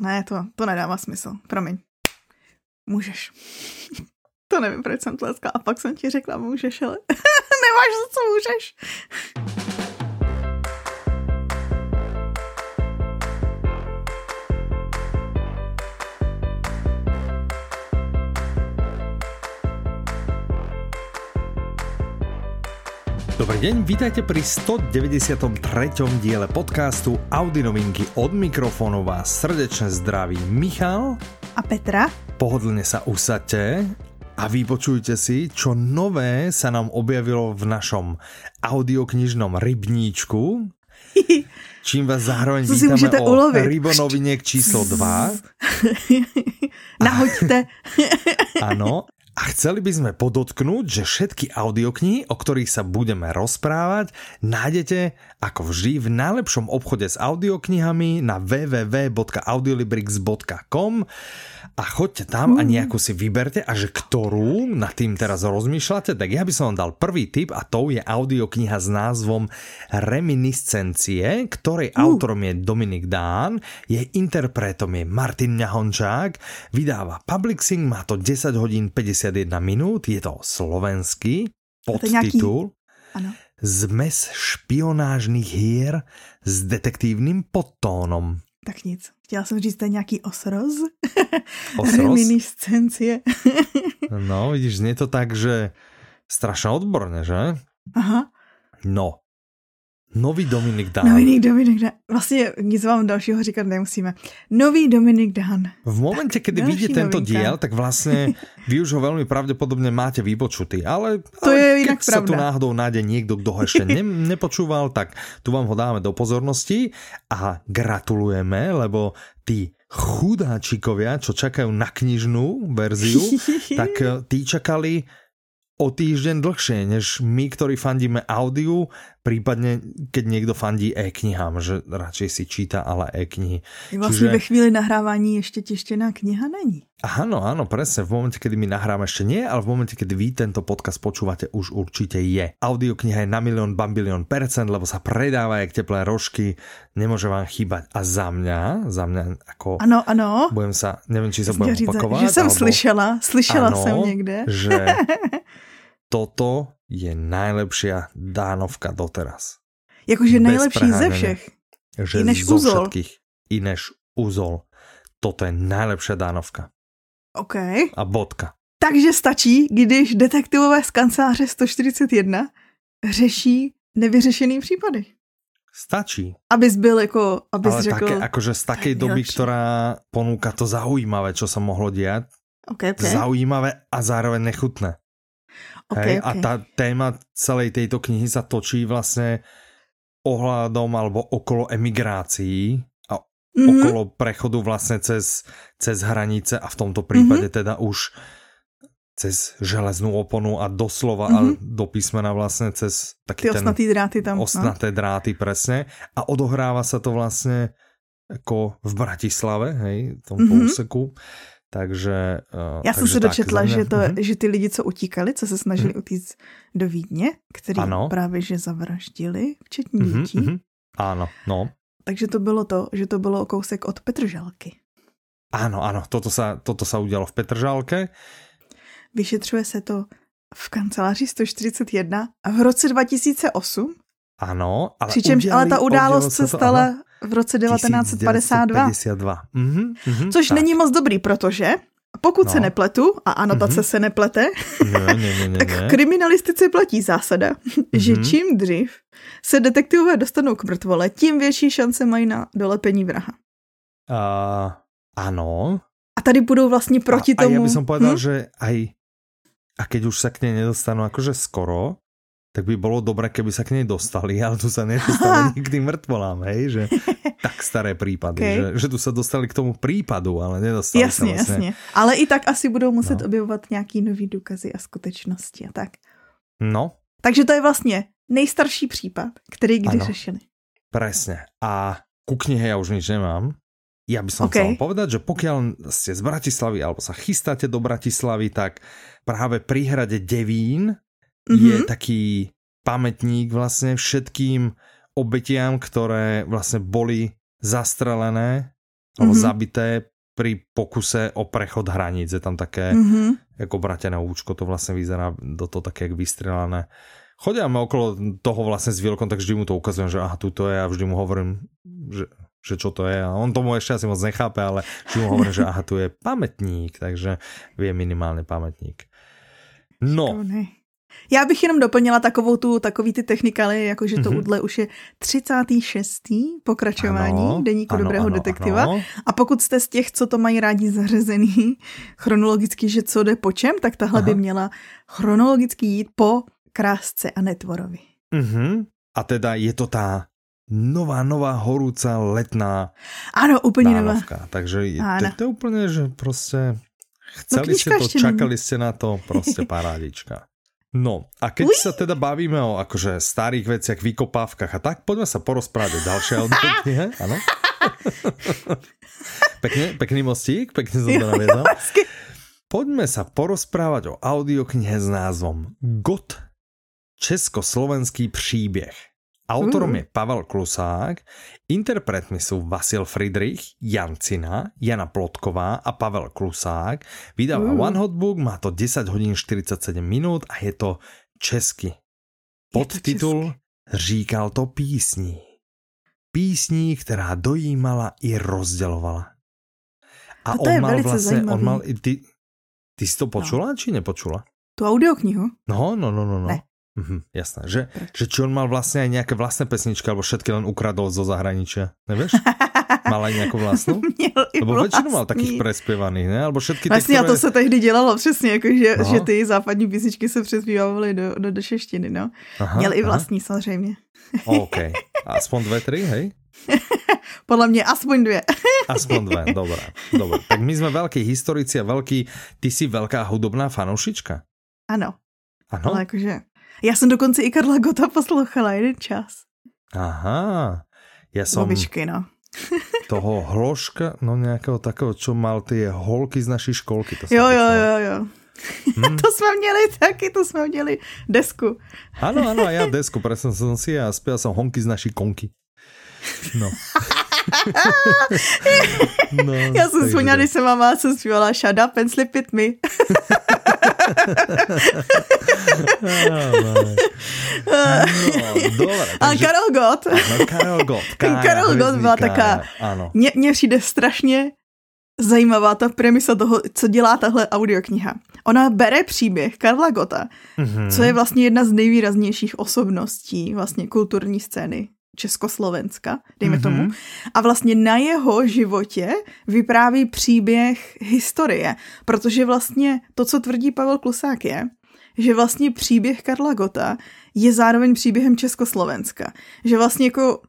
Ne, to, to nedává smysl. Promiň. Můžeš. to nevím, proč jsem tleskala. A pak jsem ti řekla, můžeš, ale nemáš za co můžeš. Dobrý deň, vítajte pri 193. diele podcastu Audi novinky od mikrofónu vás srdečne zdraví Michal a Petra. Pohodlne sa usadte a vypočujte si, čo nové sa nám objavilo v našom audioknižnom rybníčku. Čím vás zároveň Co vítame o ulovit. rybonoviniek číslo 2. Nahoďte. Áno, a chceli by sme podotknúť, že všetky audioknihy, o ktorých sa budeme rozprávať, nájdete ako vždy v najlepšom obchode s audioknihami na www.audiolibrix.com a choďte tam a nejakú si vyberte. A že ktorú nad tým teraz rozmýšľate, tak ja by som vám dal prvý tip a to je audiokniha s názvom Reminiscencie, ktorej uh. autorom je Dominik Dán, jej interpretom je Martin Ňahončák, vydáva Publixing, má to 10 hodín 51 minút, je to slovenský podtitul. Ano. Zmes špionážnych hier s detektívnym podtónom. Tak nic. Chtěla jsem říct, to je nějaký osroz. osroz? Reminiscencie. no, vidíš, znie to tak, že strašně odborně, že? Aha. No, Nový Dominik Dán. Nový Dominik Dán. Vlastně nic vám dalšího říkat nemusíme. Nový Dominik Dán. V momente, kdy vidíte tento novinka. diel, tak vlastně vy už ho velmi pravděpodobně máte vypočutý, ale, to ale je jinak sa tu náhodou nájde někdo, kdo ho ještě ne, nepočúval, tak tu vám ho dáme do pozornosti a gratulujeme, lebo tí chudáčikovia, čo čakajú na knižnú verziu, tak eh, tí čakali o týždeň dlhšie, než my, ktorí fandíme audiu, prípadne keď niekto fandí e-knihám, že radšej si číta ale e-knihy. Vlastně Čiže... ve chvíli nahrávání ještě tištěná kniha není. Áno, áno, presne. V momente, kedy my nahráme ešte nie, ale v momente, kedy vy tento podcast počúvate, už určite je. Audiokniha je na milión, bambilión percent, lebo sa predáva jak teplé rožky, nemôže vám chýbať. A za mňa, za mňa ako... Ano, ano. Budem sa, neviem, či sa budem opakovať. Že jsem alebo... slyšela, slyšela ano, jsem někde. Že toto je najlepšia dánovka doteraz. Jakože nejlepší ze všech. Že než zo uzol. všetkých. I než uzol. Toto je najlepšia dánovka. OK. A bodka. Takže stačí, když detektivové z kanceláře 141 řeší nevyřešený případy. Stačí. Abys byl jako, abys Ale řekl... také, akože z takej doby, ktorá ponúka to zaujímavé, čo sa mohlo diať. Okay, okay. Zaujímavé a zároveň nechutné. Okay, Hej? Okay. A tá téma celej tejto knihy sa točí vlastne ohľadom alebo okolo emigrácií a mm-hmm. okolo prechodu vlastne cez, cez hranice a v tomto prípade mm-hmm. teda už cez železnú oponu a doslova mm-hmm. a do písmena vlastne cez taký Ty ten osnatý dráty tam. No. Osnaté no? dráty, presne. A odohráva sa to vlastne ako v Bratislave, hej, v tomto mm-hmm. úseku. Takže, uh, Já jsem se dočetla, že, to, uh-huh. že ty lidi, co utíkali, co se snažili uh-huh. utíct do Vídně, který ano. právě že zavraždili, včetně uh-huh, dětí. Uh-huh. Ano, no. Takže to bylo to, že to bylo kousek od Petržalky. Ano, ano, toto sa, toto sa udělalo v Petržalke. Vyšetřuje se to v kanceláři 141 a v roce 2008. Ano, ale Přičemž udělali, ale ta událost se stala ano v roce 1952. 1952. Mm-hmm, mm-hmm, Což tak. není moc dobrý, protože pokud no. se nepletu, a anotace mm-hmm. se neplete, ne, ne, ne, tak v kriminalistice platí zásada, mm-hmm. že čím dřív se detektivové dostanou k mrtvole, tím větší šance mají na dolepení vraha. Uh, ano. A tady budou vlastně proti a, tomu... A ja by som povedal, hm? že aj a keď už sa k nej nedostanú akože skoro, tak by bolo dobré, keby sa k nej dostali, ale tu sa nedostali k tým mŕtvolám, hej, že tak staré prípady, okay. že, že tu sa dostali k tomu prípadu, ale nedostali jasně, sa vlastne. Jasně, ale i tak asi budou muset no. objevovat nějaký nový důkazy a skutečnosti a tak. No. Takže to je vlastně nejstarší případ, který kdy ano. řešili. Presne. A ku knihe ja už nič nemám. Ja by som okay. chcel povedať, že pokiaľ ste z Bratislavy alebo sa chystáte do Bratislavy, tak práve pri hrade Devín mm-hmm. je mhm. taký pamätník vlastne všetkým obetiam, ktoré vlastne boli zastrelené alebo mm-hmm. zabité pri pokuse o prechod hraníc. Je tam také mm-hmm. jako bratené účko, to vlastně vyzerá do toho také jak vystrelané. Chodíme okolo toho vlastně s Vilkom, tak vždy mu to ukazujem, že aha, tu to je a vždy mu hovorím, že, že čo to je. A on tomu ještě asi moc nechápe, ale vždy mu hovorím, že aha, tu je pamětník, takže vie minimálně pamětník. No. Já bych jenom doplnila takovou tu, takový ty technikaly, jakože to mm-hmm. udle už je 36. pokračování ano, Deníku ano, dobrého ano, detektiva. Ano. A pokud jste z těch, co to mají rádi zařazený chronologicky, že co jde po čem, tak tahle Aha. by měla chronologicky jít po krásce a netvorovi. Mm-hmm. A teda je to ta nová, nová horúca letná Ano, úplně nová. Takže je, to, to je úplně, že prostě chceli no, ste to, čakali ste na to, prostě parádička. No a keď Ui. sa teda bavíme o akože starých veciach, vykopávkach a tak, poďme sa porozprávať o ďalšej audioknihe, áno? pekne, pekný mostík, pekne som to naviedol. Poďme sa porozprávať o audioknihe s názvom Got Československý příběh. Autorom je Pavel Klusák, interpretmi sú Vasil Friedrich, Jancina, Jana Plotková a Pavel Klusák. Vydáva mm. One Hotbook, má to 10 hodín 47 minút a je to česky. Podtitul Říkal to písní. Písní, která dojímala i rozdělovala. A, to on je mal vlastně, zajímavý. on mal, ty, ty jsi to počula, no. či nepočula? Tu audioknihu? No, no, no, no. no. Ne. Mhm, jasné. Že, že či on mal vlastne aj nejaké vlastné pesničky, alebo všetky len ukradol zo zahraničia, nevieš? Mal aj nějakou vlastnou? Měl i Lebo většinou mal takých prespěvaných, ne? Alebo všetky Vlastně ty, které... a to se tehdy dělalo přesně, jako že, no. že ty západní písničky se přespívaly do, do, do češtiny, no. Aha, Měl i vlastní aha. samozřejmě. OK. Aspoň dvě, tři, hej? Podle mě aspoň dvě. aspoň dvě, dobré, dobré. Tak my jsme velký historici a velký, ty jsi velká hudobná fanoušička. Ano. Ano? Ale jakože já jsem dokonce i Karla Gota poslouchala jeden čas. Aha. Já jsem... Babičky, no. toho hloška, no nějakého takového, čo mal ty holky z naší školky. To jo, jo, jo, jo. Hmm. to jsme měli taky, to jsme měli desku. ano, ano, a já desku, presne jsem si a zpěl jsem honky z naší konky. No. no já jsem vzpomněla, když jsem máma jsem zpívala Shut up and slip it me. No, Ale Karel Gott. Ano, Karel Gott. Kája, Karel Gott byla taká, mně, mně přijde strašně zajímavá ta premisa toho, co dělá tahle audiokniha. Ona bere příběh Karla Gota, mm-hmm. co je vlastně jedna z nejvýraznějších osobností vlastně kulturní scény Československa, dejme mm-hmm. tomu. A vlastně na jeho životě vypráví příběh historie, protože vlastně to, co tvrdí Pavel Klusák je, že vlastně příběh Karla Gota je zároveň příběhem Československa. Že vlastně jako...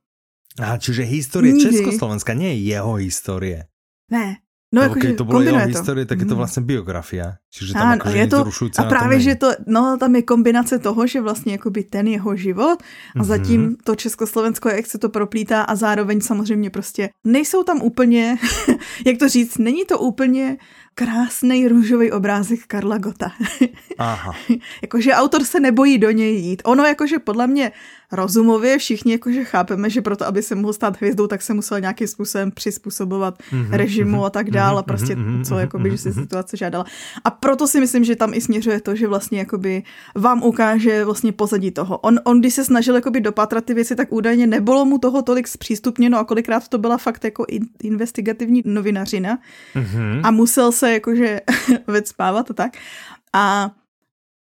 A čiže historie nikdy... Československa, nie je jeho historie. Ne, No, jako, když to bylo jeho historie, tak je to mhm. vlastně biografie. Čiže tam jako, je to, a právě, že to, no, tam je kombinace toho, že vlastně jakoby ten jeho život a mm-hmm. zatím to Československo, jak se to proplítá a zároveň samozřejmě prostě nejsou tam úplně, jak to říct, není to úplně krásný růžový obrázek Karla Gota. Aha. jakože autor se nebojí do něj jít. Ono jakože podle mě rozumově všichni jakože chápeme, že proto, aby se mohl stát hvězdou, tak se musel nějakým způsobem přizpůsobovat mm-hmm, režimu a tak mhm, dál a prostě mm-hmm, co jakoby, že si situace žádala. A proto si myslím, že tam i směřuje to, že vlastně jakoby vám ukáže vlastně pozadí toho. On, on když se snažil jakoby dopátrat ty věci, tak údajně nebylo mu toho tolik zpřístupněno a kolikrát to byla fakt jako investigativní novinařina mm-hmm. a musel se jakože vecpávat a tak. A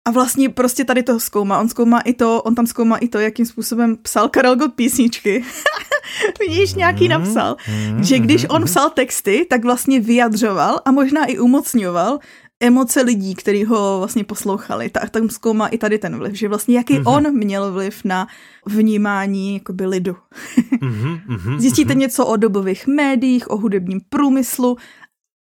a vlastně prostě tady to zkoumá. On zkoumá i to, on tam zkoumá i to, jakým způsobem psal Karel Gott písničky. Vidíš, nějaký mhm, napsal. Mhm, že když on mhm, psal texty, tak vlastně vyjadřoval a možná i umocňoval emoce lidí, kteří ho vlastně poslouchali. Tak tam zkoumá i tady ten vliv, že vlastně jaký on měl vliv na vnímání jakoby lidu. Zjistíte něco o dobových médiích, o hudebním průmyslu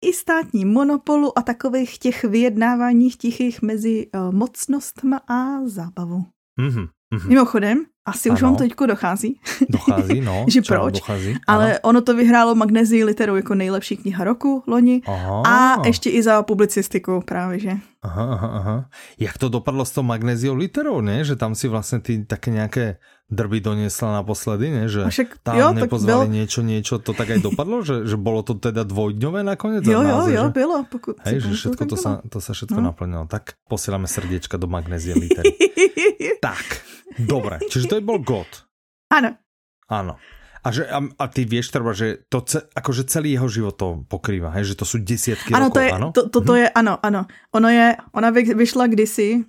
i státní monopolu a takových těch vyjednáváních tichých mezi uh, mocnostma a zábavou. Mm-hmm. Mimochodem, asi ano. už vám to teďko dochází. Dochází, no. že proč? Dochází, Ale ono to vyhrálo Magnezii literu jako nejlepší kniha roku loni Aha. a ještě i za publicistiku právě, že. Aha, aha, aha. Jak to dopadlo s tou magnéziou literou, ne? Že tam si vlastně ty také nějaké drby doniesla naposledy, ne? Že však, tam jo, nepozvali bylo... niečo, niečo, to tak aj dopadlo? že, že bolo to teda dvojdňové nakonec? Jo, jo, naozaj, jo, že... bylo. Pokud Hej, že všetko to sa, to sa všetko no. naplnilo. Tak posielame srdiečka do magnézie litery. tak, dobre. Čiže to je bol God. Ano. Áno. A, že, a, a ty vieš treba, že to ce, akože celý jeho život to pokrýva, hej? že to sú desiatky ano, rokov, to je, ano? To, to, to je, ano, ano. Ono je, ona vyšla kdysi,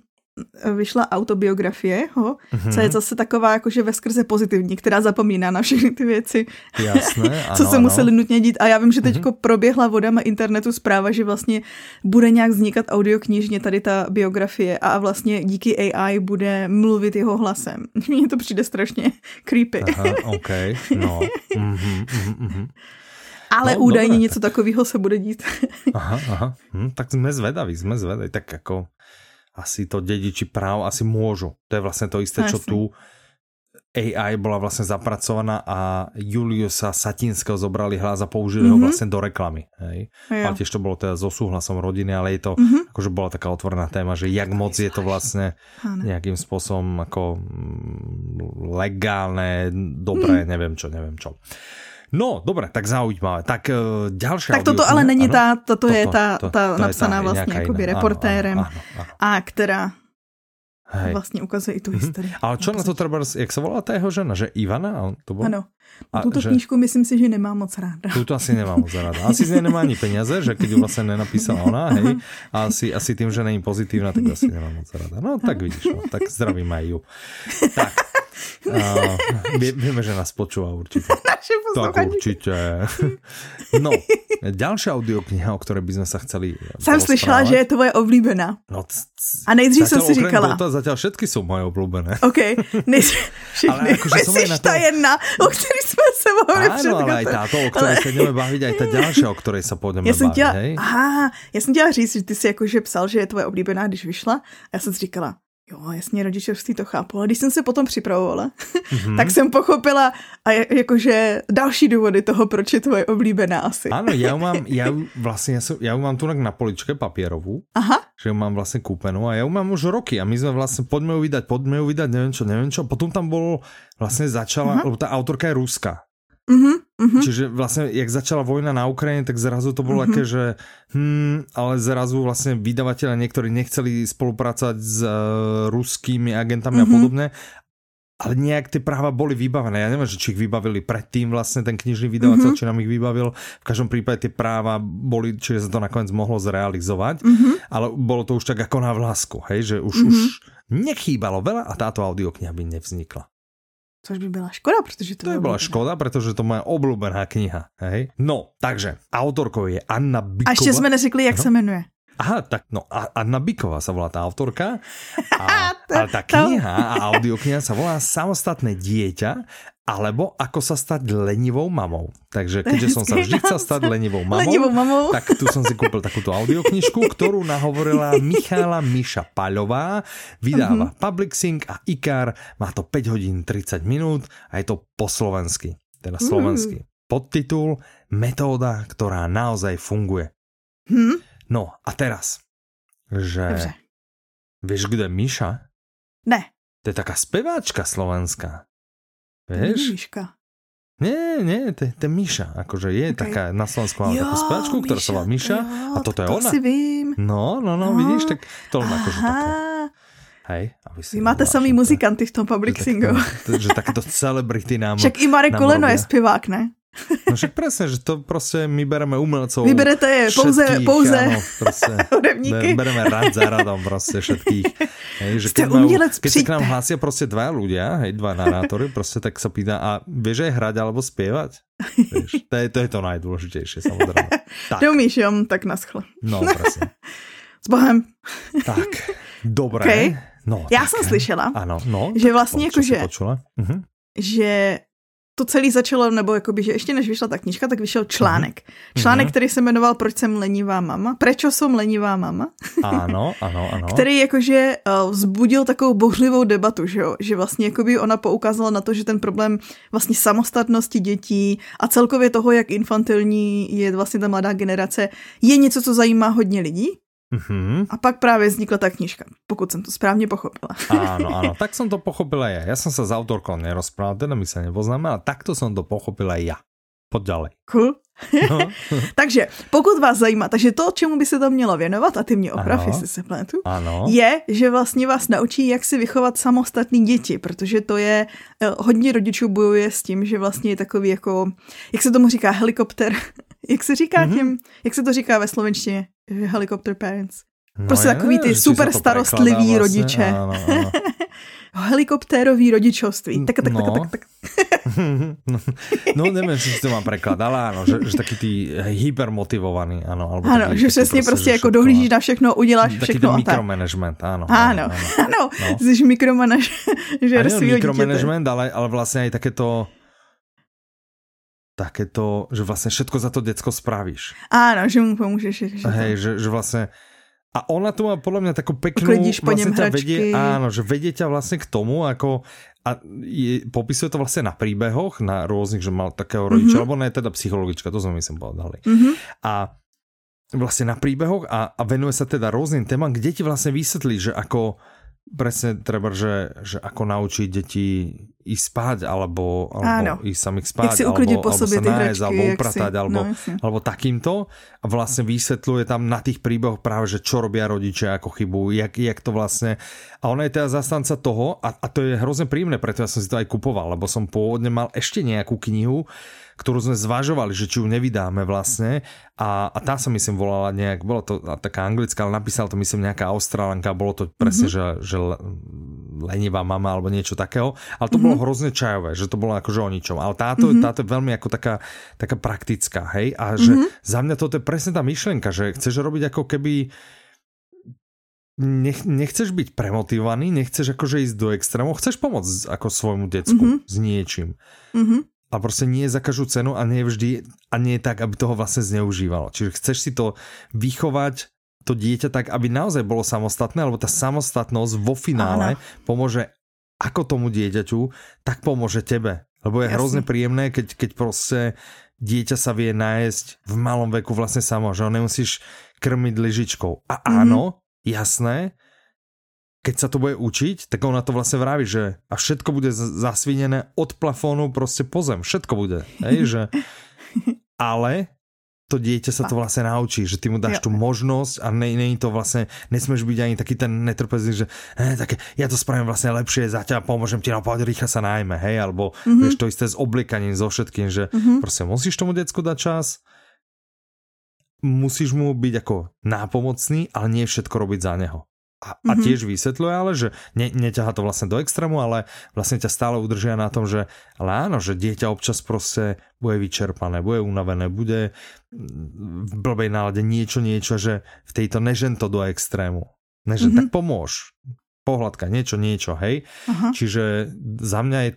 vyšla autobiografie, ho, mm-hmm. co je zase taková jakože ve skrze pozitivní, která zapomíná na všechny ty věci, Jasné, ano, co se ano. museli nutně dít. A já vím, že teď Mhm. mm-hmm. proběhla vodama internetu zpráva, že vlastně bude nějak vznikat audioknižně tady ta biografie a vlastně díky AI bude mluvit jeho hlasem. Mně to přijde strašně creepy. Aha, OK, no. Mm-hmm, mm-hmm. Ale No, údajně dobré, něco takového se bude dít. Aha, aha. Hm, tak sme zvedaví, sme zvedaví. Tak ako asi to dediči práv asi môžu. To je vlastne to isté, čo tu AI bola vlastne zapracovaná a Juliusa Satinského zobrali hlas a použili mm-hmm. ho Mhm. vlastne do reklamy. Hej? Jo. Ale tiež to bolo teda so súhlasom rodiny, ale je to, Mhm. mm-hmm. akože bola taká otvorená téma, že jak moc je to vlastne nejakým spôsobom ako mm, legálne, dobré, mm. neviem čo, neviem čo. No, dobre, tak zaujímavé. Tak uh, ďalšia Tak toto ale není áno? ta, toto je Toto, ta, to- ta to je napsaná tá vlastně nejaká jakoby reportérem áno, áno, áno. a která Hej. vlastně ukazuje i tu historii. Ale čo na to treba, jak sa volá ta jeho žena, že Ivana? On to bol? Ano. A Tuto že- knížku myslím si, že nemá moc ráda. Tu to asi nemá moc ráda. Asi z nej nemá ani peniaze, že keď ju vlastne nenapísala ona, hej. A asi, asi tým, že není pozitívna, tak asi nemá moc ráda. No tak vidíš, no, tak zdravím aj ju. Tak, uh, vie, vieme, že nás počúva určite. Naše Tak určite. No, ďalšia audiokniha, o ktorej by sme sa chceli Jsem slyšela, že je tvoje oblíbená. No, c- c- A nejdřív jsem si říkala, Dota, zatiaľ všetky sú moje obľúbené. OK, nejdřív, všechny, Ale akože som aj myslíš na ta to- jedna, o jsme se mohli Áno, ale aj táto, o ktorej sa ideme baviť, aj tá ďalšia, o pôjdeme Já jsem baviť, chtěla, hej? aha, já jsem chtěla říct, že ty si jakože psal, že je tvoje oblíbená, když vyšla. A já jsem si říkala, jo, jasně, rodičovství to chápu. Ale když jsem se potom připravovala, Mhm. tak jsem pochopila a jakože další důvody toho, proč je tvoje oblíbená asi. Ja ju mám, vlastne, ja, som, ja ju mám tu na poličke papierovú, Aha, že ju mám vlastne kúpenú a ju mám už roky a my sme vlastne, poďme ju vydať, poďme ju vydať, neviem čo, neviem čo. Potom tam bolo, vlastne začala, lebo tá autorka je ruská. mhm, mhm. Čiže vlastne, jak začala vojna na Ukrajine, tak zrazu to bolo Mhm. také, že hm, ale zrazu vlastne vydavatelia niektorí nechceli spolupracovať s uh, ruskými agentami a Mhm. podobne. Ale nejak tie práva boli vybavené. Ja neviem, že či ich vybavili predtým vlastne ten knižný vydavateľ, Mhm. či nám ich vybavil. V každom prípade tie práva boli, čiže sa to nakoniec mohlo zrealizovať. Mhm. Ale bolo to už tak ako na vlásku, hej, že už, Mhm. už nechýbalo veľa a táto audiokniha by nevznikla. Což by byla škoda, protože to, To by bola škoda, pretože to je moja obľúbená kniha. Hej? No, takže autorkou je Anna Biková. A ještě jsme neřekli, jak Ano. se jmenuje. Aha, tak no, a Anna Biková sa volá tá autorka. A, tá to- kniha a audiokniha sa volá Samostatné dieťa alebo Ako sa stať lenivou mamou. Takže keďže som sa vždy chcel stať lenivou mamou, Lenivou mamou. tak tu som si kúpil takúto audioknižku, ktorú nahovorila Michála Miša Paľová, vydáva Mhm. Public Sync a IKAR, má to 5 hodín 30 minút a je to po slovensky, teda Mm. slovenský. Podtitul Metóda, ktorá naozaj funguje. Hm? No a teraz, že Dobře. vieš, kdo je Miša? Ne, To je taká speváčka slovenská. Vieš? Miška. Nie, nie, to, je- to je Miša. Akože je Ok. taká, na Slovensku máme takú speváčku, ktorá sa volá Miša. jo, a toto tak je to ona. si vím. No, no, no, No. vidíš, tak to len akože také. Hej, aby si vy máte samý muzikanty v tom public že singu. Že takéto celebrity nám... Však i Marek Koleno je zpěvák, ne? No však presne, že to proste my bereme umelcov. Vyberete je pouze, všetkých, pouze Áno, hudebníky. Be- bereme rad za radom proste všetkých. Hej, že Ste keď, majú, keď sa k nám hlásia proste dva ľudia, hej, dva narátory, proste tak sa pýta, a vieš aj hrať alebo spievať? Vieš, to, je, to je to najdôležitejšie, samozrejme. Tak, Neumíš, jo, tak naschle. no presne. S Bohem. Tak, dobré. Okej. No, Já tak, jsem slyšela, Áno, no. že vlastně jakože-? Uh-huh. že to celé začalo, nebo jakoby, že ještě než vyšla ta knižka, tak vyšel článek. Mhm. Článek, který se jmenoval Proč jsem lenivá mama? Prečo som lenivá mama? Áno, áno, áno. Který jakože uh, vzbudil takovou bořlivou debatu, že jo? Že vlastně jakoby ona poukázala na to, že ten problém vlastně samostatnosti dětí a celkově toho, jak infantilní je vlastně ta mladá generace, je něco, co zajímá hodně lidí. Uh-huh. A pak právě vznikla ta knižka, pokud jsem to správně pochopila. Áno, áno, tak som to pochopila ja. Ja som sa s autorkou nerozprával, teda my sa nepoznáme, ale takto som to pochopila ja. Poď ďalej. Cool. No. takže pokud vás zajímá, takže to, čemu by se to mělo věnovat, a ty mě oprav, jestli se pletu, ano. je, že vlastně vás naučí, jak si vychovat samostatný děti, protože to je, eh, hodně rodičů bojuje s tím, že vlastně je takový jako, jak se tomu říká, helikopter, jak se říká mm-hmm. těm, jak se to říká ve slovenštině, helikopter parents. No prostě je, takový ty super starostliví vlastně, rodiče. Ano, ano. Helikoptérový rodičovství. Tak, tak, no. tak, tak, tak. no, no neviem, či si to mám preklad, ale áno, že, že taký ty hypermotivovaný, áno. Alebo áno, taký, že přesně prostě, prostě jako dohlížíš na všechno, uděláš taký všechno. Taký mikromanagement, áno. Áno, áno, áno. No. jsi mikromanažer svýho mikromanagement, ale, ale vlastne aj takéto takéto, že vlastne všetko za to decko spravíš. Áno, že mu pomôžeš. Hej, že, že vlastne a ona tu má podľa mňa takú peknú, vlastne ťa vedie, áno, že vedie ťa vlastne k tomu, ako a je, popisuje to vlastne na príbehoch, na rôznych, že mal takého rodiča, mm-hmm. lebo ne teda psychologička, to sme myslím povedali. Mm-hmm. A vlastne na príbehoch a, a venuje sa teda rôznym témam, kde ti vlastne vysvetlí, že ako presne treba, že, že ako naučiť deti ísť spať, alebo, alebo ísť samých spať, alebo, alebo sa nájsť, alebo upratať, si, alebo, no, alebo takýmto. A vlastne vysvetľuje tam na tých príbehoch práve, že čo robia rodičia ako chybu, jak, jak to vlastne... A ona je teda zastanca toho, a, a to je hrozne príjemné, preto ja som si to aj kupoval, lebo som pôvodne mal ešte nejakú knihu, ktorú sme zvažovali, že či ju nevydáme vlastne a, a tá sa myslím volala nejak, bolo to taká anglická, ale napísala to myslím nejaká australanka, bolo to presne, mm-hmm. že, že lenivá mama alebo niečo takého, ale to mm-hmm. bolo hrozne čajové, že to bolo akože o ničom, ale táto, mm-hmm. táto je veľmi ako taká, taká praktická, hej, a že mm-hmm. za mňa toto je presne tá myšlenka, že chceš robiť ako keby nech, nechceš byť premotivovaný, nechceš akože ísť do extrému, chceš pomôcť ako svojmu decku mm-hmm. s niečím. Mm-hmm a prostě nie za každou cenu a nie vždy a nie tak, aby toho vlastně zneužívalo. Čiže chceš si to vychovať to dieťa tak, aby naozaj bolo samostatné, alebo tá samostatnosť vo finále Áno. pomôže ako tomu dieťaťu, tak pomôže tebe. Lebo je Jasne. hrozne príjemné, keď, keď prostě dieťa sa vie nájsť v malom veku vlastne samo, že ho nemusíš krmiť lyžičkou. A áno, mm -hmm. jasné, keď sa to bude učiť, tak ona to vlastne vraví, že a všetko bude zasvinené od plafónu prostě po zem, všetko bude, hej, že ale to dieťa sa to vlastne naučí, že ty mu dáš jo. tu možnosť a ne, není to vlastne, nesmeš byť ani taký ten netrpezlivý, že eh, tak ja to spravím vlastne lepšie, za ťa pomôžem ti, no poď rýchlo sa najmä, hej, alebo mm -hmm. vieš to isté s oblikaním, so všetkým, že mm -hmm. prostě musíš tomu decku dať čas, musíš mu byť ako nápomocný, ale nie všetko robiť za neho a, a mhm. tiež vysvetľuje, ale že ne, neťahá to vlastne do extrému, ale vlastne ťa stále udržia na tom, že ale áno, že dieťa občas proste bude vyčerpané, bude unavené, bude v blbej nálade niečo, niečo, že v tejto nežen to do extrému. Nežen, mm-hmm. tak pomôž. Pohľadka, niečo, niečo, hej. Aha. Čiže za mňa je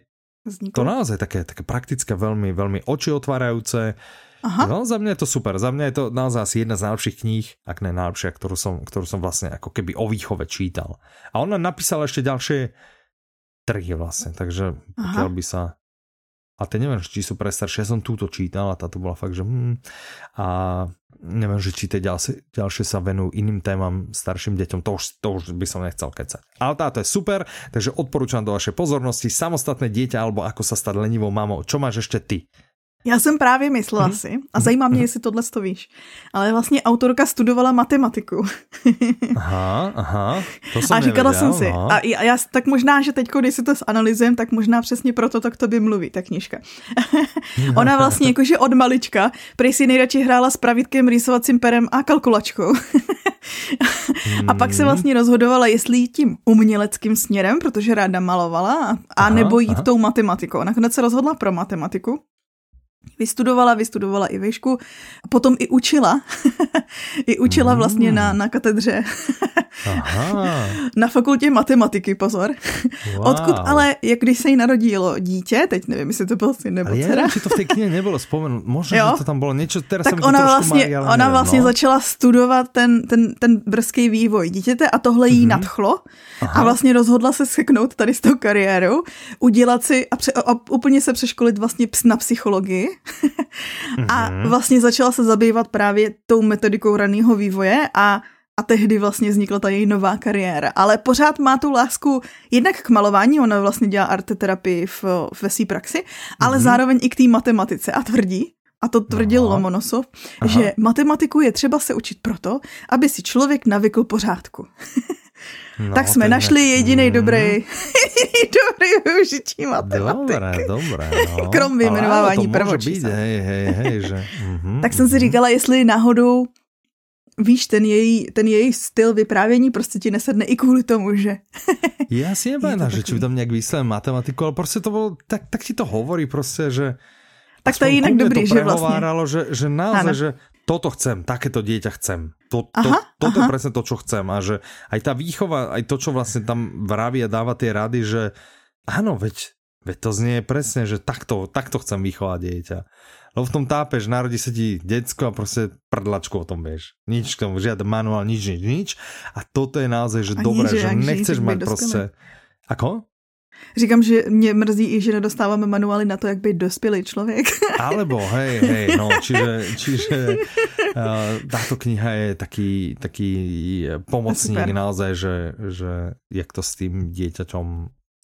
Vzniklo. to naozaj také, také praktické, veľmi, veľmi oči otvárajúce. Aha. No, za mňa je to super. Za mňa je to naozaj asi jedna z najlepších kníh, ak ne najlepšia, ktorú som, ktorú som vlastne ako keby o výchove čítal. A ona napísala ešte ďalšie trhy vlastne, takže pokiaľ by sa a te neviem, či sú pre staršie, ja som túto čítal a táto bola fakt, že hm, a neviem, že či tie ďalšie, ďalšie sa venujú iným témam starším deťom, to už, to už by som nechcel kecať. Ale táto je super, takže odporúčam do vašej pozornosti samostatné dieťa alebo ako sa stať lenivou mamou. Čo máš ešte ty? Já jsem právě myslela mm. si, a zajímá mě, jestli tohle to víš, ale vlastně autorka studovala matematiku. aha, aha, to jsem A říkala nevěděl, jsem si, aha. a já, tak možná, že teď, když si to zanalizujem, tak možná přesně proto to k tobě mluví, ta knižka. Ona vlastně jakože od malička, prý si nejradši hrála s pravítkem, rýsovacím perem a kalkulačkou. a pak se hmm. vlastně rozhodovala, jestli jít tím uměleckým směrem, protože ráda malovala, a, a nebo jít aha. tou matematikou. Nakonec se rozhodla pro matematiku. Vystudovala, vystudovala i vešku, potom i učila. I učila vlastně na, na katedře. Aha. na fakultě matematiky, pozor. Wow. Odkud ale, jak když se jí narodilo dítě, teď nevím, jestli to byl syn nebo ale dcera. či to v té knihe nebylo vzpomenout, možná, že to tam bylo něco, teraz tak ona vlastně, mají, ona nevím, vlastně no. začala studovat ten, ten, ten brzký vývoj dítěte a tohle jí mm-hmm. nadchlo Aha. a vlastně rozhodla se seknout tady s tou kariérou, udělat si a, pře, a úplně se přeškolit vlastně na psychologii a mm-hmm. vlastně začala se zabývat právě tou metodikou raného vývoje a a tehdy vlastně vznikla ta její nová kariéra. Ale pořád má tu lásku jednak k malování, ona vlastně dělá arteterapii v, ve své praxi, ale mm-hmm. zároveň i k té matematice a tvrdí, a to tvrdil Aha. Lomonosov, Aha. že matematiku je třeba se učit proto, aby si člověk navykl pořádku. No, tak jsme našli je... jediný mm. dobrý, jediný dobrý využití matematiky. Dobré, dobré. No. Krom vyjmenování prvočísla. Hej, hej, hej, že... Mm-hmm, tak jsem si mhm. říkala, jestli náhodou víš, ten její, ten její styl vyprávění prostě ti nesedne i kvůli tomu, že... Já si nepamätám, že či by tam nějak vyslel matematiku, ale prostě to bylo, tak, tak ti to hovorí prostě, že... Tak to je jinak dobrý, že vlastně. že, že naozaj, ano. že toto chcem, takéto dieťa chcem. To, to, aha, toto aha. je presne to, čo chcem. A že aj tá výchova, aj to, čo vlastne tam vraví a dáva tie rady, že áno, veď, veď to znie presne, že takto, takto chcem vychovať dieťa. Lebo v tom tápeš, narodí sa ti decko a prostě prdlačku o tom vieš. Nič k tomu, žiaden manuál, nič, nič, nič. A toto je naozaj, že dobré, že, že nechceš mať prostě... Ako? Říkám, že mě mrzí i, že nedostáváme manuály na to, jak být dospělý člověk. Alebo, hej, hej, no, čiže, čiže uh, táto kniha je taký, taký pomocník Super. naozaj, že, že jak to s tým dieťaťom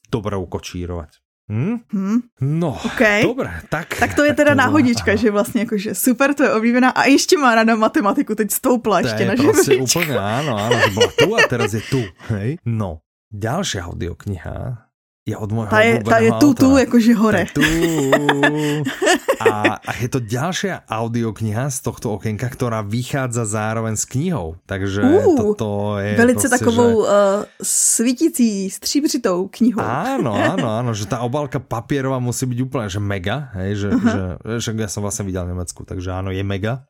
dobre ukočírovať. Hm? Hmm? No, okay. dobré, tak. Tak to je tak teda náhodička, aha. že vlastně jakože super, to je oblíbená a ještě má rada matematiku, teď stoupla ještě na prostě úplně, áno, že bola tu a teraz je tu, hej. No, ďalšia audiokniha je od môjho ta je, ta je tu, tu, jakože hore. Tu. A, a je to ďalšia audiokniha z tohto okienka, ktorá vychádza zároveň s knihou. Takže uh, toto je... Velice prostě, takovou že... uh, svítící, stříbřitou knihou. Áno, áno, áno, že tá obálka papierová musí byť úplne, že mega, hej, že, uh-huh. že, že ja som vlastne videl v Nemecku, takže áno, je mega.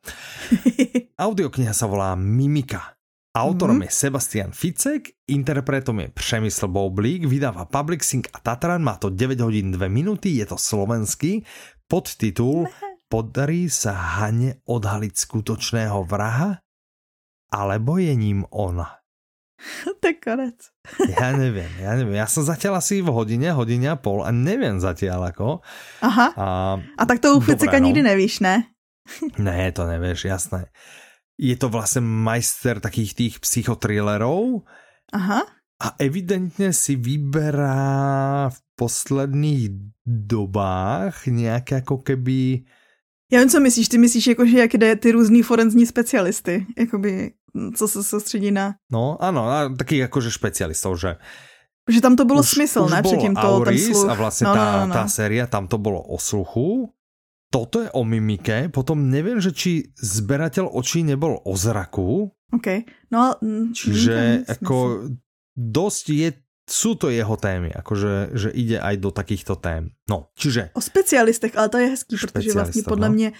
Audiokniha sa volá Mimika. Autorom mm-hmm. je Sebastian Ficek, interpretom je Přemysl Boublík, vydáva Publixing a Tatran, má to 9 hodín 2 minuty, je to slovenský, podtitul Podarí sa Hane odhaliť skutočného vraha? Alebo je ním ona? To je konec. Ja neviem, ja neviem. Ja som zatiaľ asi v hodine, hodine a pol a neviem zatiaľ ako. Aha. A, a tak to u Ficeka no. nikdy nevíš, ne? ne, to nevieš, jasné je to vlastne majster takých tých psychotrilerov. Aha. A evidentně si vyberá v posledních dobách nějaké jako keby... Já vím, co myslíš. Ty myslíš, jako, že jak jde ty různý forenzní specialisty, jakoby, co se soustředí na... No, ano, a taky jakože špecialistov, že... Že tam to bylo už, smysl, už ne? Předtím to, Auris ten sluch. a vlastně no, tá, no, no, no. tá séria, tam to bylo o sluchu toto je o mimike, potom neviem, že či zberateľ očí nebol o zraku. OK, no mm, Čiže ako dosť je sú to jeho témy, akože že ide aj do takýchto tém. No, čiže... O specialistech, ale to je hezký, protože vlastně podle no. mě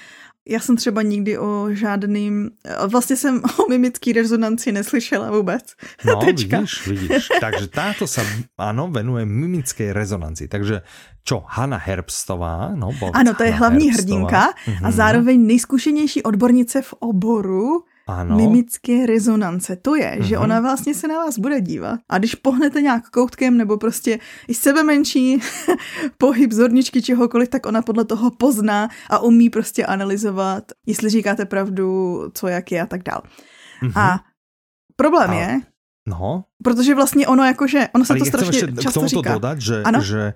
já jsem třeba nikdy o žádným, vlastně jsem o mimický rezonanci neslyšela vůbec. No, vidíš, vidíš. Takže táto sa, ano, venuje mimické rezonanci. Takže čo, Hanna Herbstová, no, Ano, to je Hanna hlavní Herbstová. hrdinka a mhm. zároveň nejzkušenější odbornice v oboru ano. mimické rezonance. To je, mm-hmm. že mhm. ona vlastně se na vás bude dívat a když pohnete nějak koutkem nebo prostě i sebe menší pohyb zorničky čehokoliv, tak ona podle toho pozná a umí prostě analyzovat, jestli říkáte pravdu, co jak je a tak dál. Mm-hmm. A problém a... je, No. Protože vlastně ono jakože, ono se Ale to strašně často k říká. dodať, že, ano? že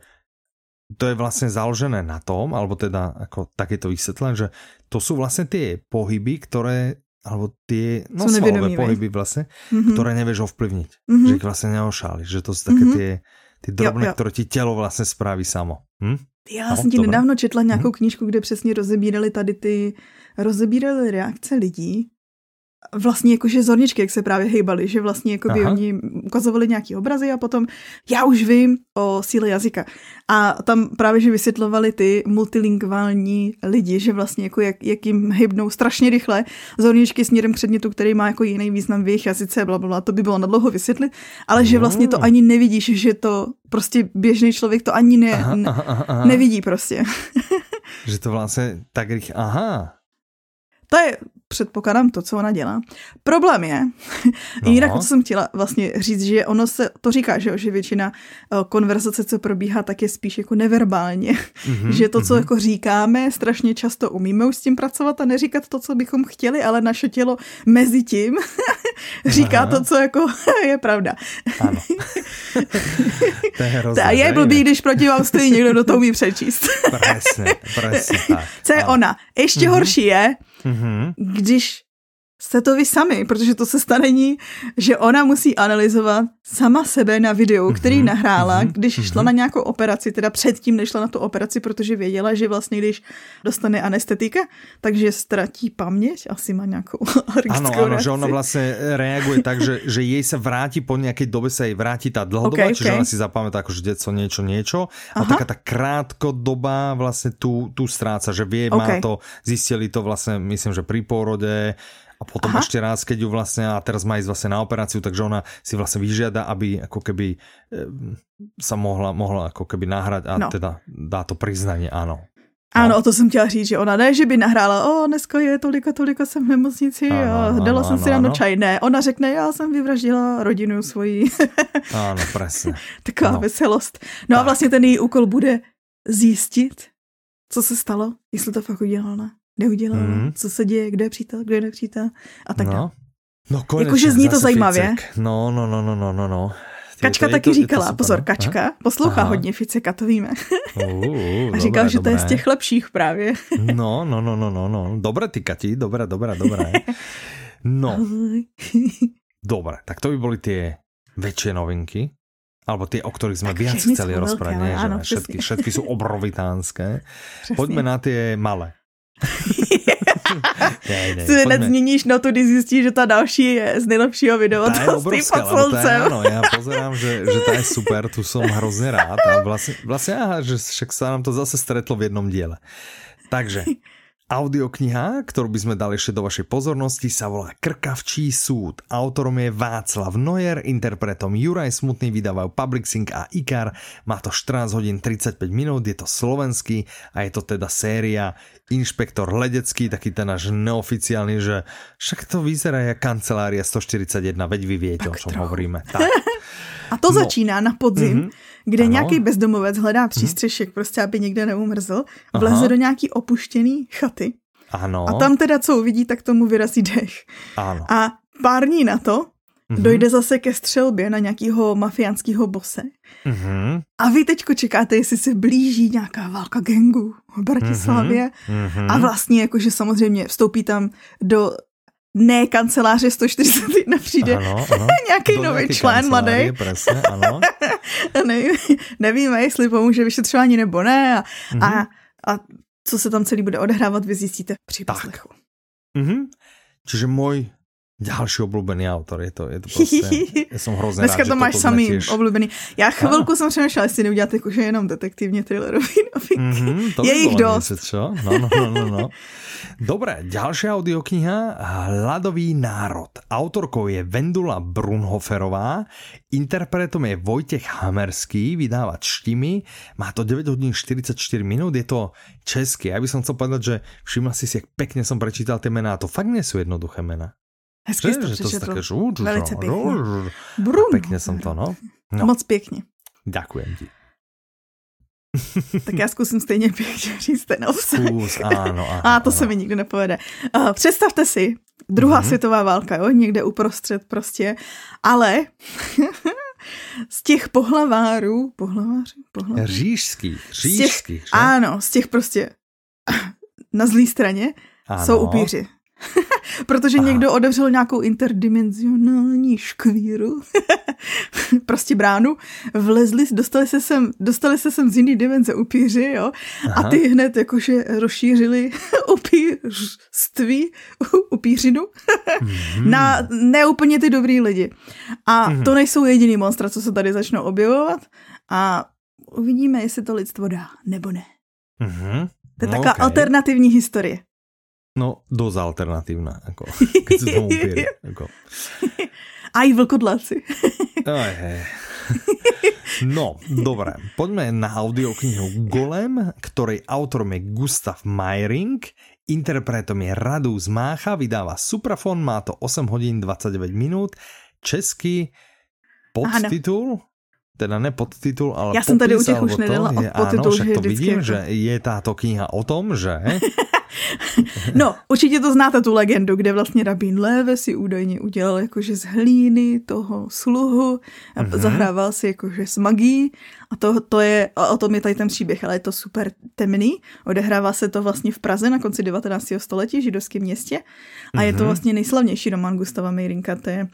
to je vlastně založené na tom, alebo teda ako takéto vysvetlené, že to sú vlastne tie pohyby, ktoré alebo tie no, svalové pohyby vlastně, mm-hmm. které nevieš ovplyvnit. Mm-hmm. Že ich vlastně neošáliš. Že to jsou také mm-hmm. ty, ty drobné, jo, jo. které ti tělo vlastně spraví samo. Hm? Já no, jsem ti nedávno četla nějakou mm-hmm. knížku, kde přesně rozebírali tady ty, rozebírali reakce lidí vlastně jakože zorničky, jak se právě hejbali, že vlastně jako by oni ukazovali nějaký obrazy a potom já už vím o síle jazyka. A tam právě, že vysvětlovali ty multilingvální lidi, že vlastně jako jak, jak jim hybnou strašně rychle zorničky směrem k předmětu, který má jako jiný význam v jejich jazyce, bla, bla, bla, to by bylo nadlouho vysvětlit, ale že vlastně to mm. ani nevidíš, že to prostě běžný člověk to ani ne, aha, aha, aha. nevidí prostě. že to vlastně tak rychle, aha, to je, předpokládám, to, co ona dělá. Problém je, no. jinak co jsem chtěla vlastně říct, že ono se to říká, že, že většina uh, konverzace, co probíhá, tak je spíš jako neverbálně. Mm-hmm, že to, co mm-hmm. jako říkáme, strašně často umíme už s tím pracovat a neříkat to, co bychom chtěli, ale naše tělo mezi tím říká Aha. to, co jako je pravda. Ano. to je hrozné. A je blbý, když proti vám stojí někdo, kdo to umí přečíst. presne, presne tak. Co je ona? Ještě mm-hmm. horší je, mm-hmm. když jste to vy sami, protože to se stane ní, že ona musí analyzovat sama sebe na videu, který mm-hmm, nahrála, mm-hmm, když mm-hmm. šla na nějakou operaci, teda předtím nešla na tu operaci, protože věděla, že vlastně když dostane anestetika, takže ztratí paměť, asi má nějakou Ano, ano, že ona vlastně reaguje tak, že, že jej se vrátí po nějaké době se jej vrátí ta dlhodobá, okay, čiže okay. ona si zapamätá jako, že něco, něco, něco, a taká ta krátkodoba vlastně tu, tu ztráca, že vie, okay. má to, zistili to vlastně, myslím, že pri pôrode, a potom Aha. ešte raz, keď ju vlastne, a teraz má ísť vlastne na operáciu, takže ona si vlastne vyžiada, aby ako keby e, sa mohla, mohla ako keby nahrať a no. teda dá to priznanie, áno. No. Ano, o to jsem chtěla říct, že ona ne, že by nahrála, o, dneska je toliko, toliko jsem v nemocnici ano, a dala ano, jsem si ráno čaj. Ne, ona řekne, já jsem vyvraždila rodinu svoji. ano, presne. Taková no. veselost. No tak. a vlastně ten její úkol bude zjistit, co se stalo, jestli to fakt udělala neudělal, mm. co se děje, kdo je přítel, kdo je nepřítel a tak dále. No. No konečně, Jakože zní to zajímavě. Ficek. No, no, no, no, no, no, no. Kačka taky to, říkala, to pozor, Kačka Aha. poslouchá Aha. hodně Ficeka, to víme. Uh, a říkal, dobré, že to je z těch lepších právě. no, no, no, no, no, no. Dobré ty, Kati, dobré, dobré, dobré. No. dobré, tak to by byly ty väčšie novinky. Alebo tie, o ktorých sme tak viac chceli rozprávať. Nie, že všetky, všetky sú obrovitánske. Poďme na tie malé ne, ne, si hned změníš notu, když zjistíš, že ta další je z nejlepšího videa. Ta je obrovská, no, ta je, ano, já pozerám, že, že ta je super, tu som hrozně rád a vlastně, vlastně aha, že však sa nám to zase stretlo v jednom diele. Takže Audiokniha, ktorú by sme dali ešte do vašej pozornosti, sa volá Krkavčí súd. Autorom je Václav Nojer, interpretom Juraj Smutný vydávajú Public Sync a Ikar. Má to 14 hodín 35 minút, je to slovenský a je to teda séria Inšpektor Ledecký, taký ten náš neoficiálny, že však to vyzerá jak kancelária 141, veď vy viete, tak o čom trochu. hovoríme. Tak. A to no. začíná na podzim, mm-hmm kde ano. nějaký bezdomovec hledá mhm. přístřešek, hmm. prostě aby někde neumrzl, vleze Aha. do nějaký opuštěný chaty. Ano. A tam teda co uvidí, tak tomu vyrazí dech. Ano. A pár dní na to mm-hmm. dojde zase ke střelbě na nějakého mafiánského bose. Mm-hmm. A vy teďko čekáte, jestli se blíží nějaká válka gengu v Bratislavě. Mm-hmm. A vlastně jakože samozřejmě vstoupí tam do ne kanceláře 141 přijde ano, ano. nějaký nový člen mladý. Presne, ano. ne, nevíme, jestli pomůže vyšetřování nebo ne. A, mm-hmm. a, a co se tam celý bude odehrávat, vy zjistíte při poslechu. Mm-hmm. Čiže můj Ďalší oblúbený autor, je to, je to prostě, já jsem hrozně Dneska rád, to máš samý tiež... oblúbený. Já chvilku jsem přemýšlela, jestli neudělat jakože jenom detektivně thrillerový novinky. Mm-hmm, to je ich dosť. Něco, čo? No, no, no, no, no. Dobre, ďalšia audiokniha Hladový národ. Autorkou je Vendula Brunhoferová, interpretom je Vojtech Hamerský, vydávač Štimy, má to 9 hodín 44 minút, je to český. Ja by som chcel povedať, že všimla si si, jak pekne som prečítal tie mená, to fakt sú jednoduché mená. Hezky jsi to přečetl. To také žu, žu, Velice pěkně. Brun. Pěkně jsem to, no. no. Moc pěkně. Ďakujem ti. tak já zkusím stejně pěkně říct ten obsah. Zkus, ano, ano, A to ano. se mi nikdy nepovede. Uh, představte si, druhá mm-hmm. světová válka, jo, někde uprostřed prostě, ale z těch pohlavárů, pohlavářů, pohlavářů? Řížský, řížský. Z těch, ano, z těch prostě na zlé straně ano. jsou upíři. Protože Aha. někdo odevřel nějakou interdimenzionální škvíru, prostě bránu, vlezli, dostali se sem, dostali se sem z jiný dimenze upíři, jo, Aha. a ty hned jakože rozšířili upířství, upířinu mm. na neúplně ty dobrý lidi. A mm. to nejsou jediný monstra, co se tady začnou objevovat a uvidíme, jestli to lidstvo dá, nebo ne. Mm-hmm. To je taková okay. alternativní historie. No, dosť alternatívna, ako, keď sa tomu upíri. Ako. Aj vlkodláci. no, dobré. Poďme na audioknihu Golem, ktorej autorom je Gustav Meiring, interpretom je Radu z Mácha, vydáva Suprafon, má to 8 hodín 29 minút, český podtitul teda ne podtitul, ale Já jsem tady u těch už nedala je, podtitul, áno, že to vidím, jako... že je táto kniha o tom, že... no, určitě to znáte tu legendu, kde vlastně rabín Léve si údajně udělal jakože z hlíny toho sluhu a mm-hmm. zahrával si jakože s magí a to, to je, a o tom je tady ten příběh, ale je to super temný. Odehrává se to vlastně v Praze na konci 19. století, židovském městě a mm-hmm. je to mhm. vlastně nejslavnější román Gustava Meirinka, to je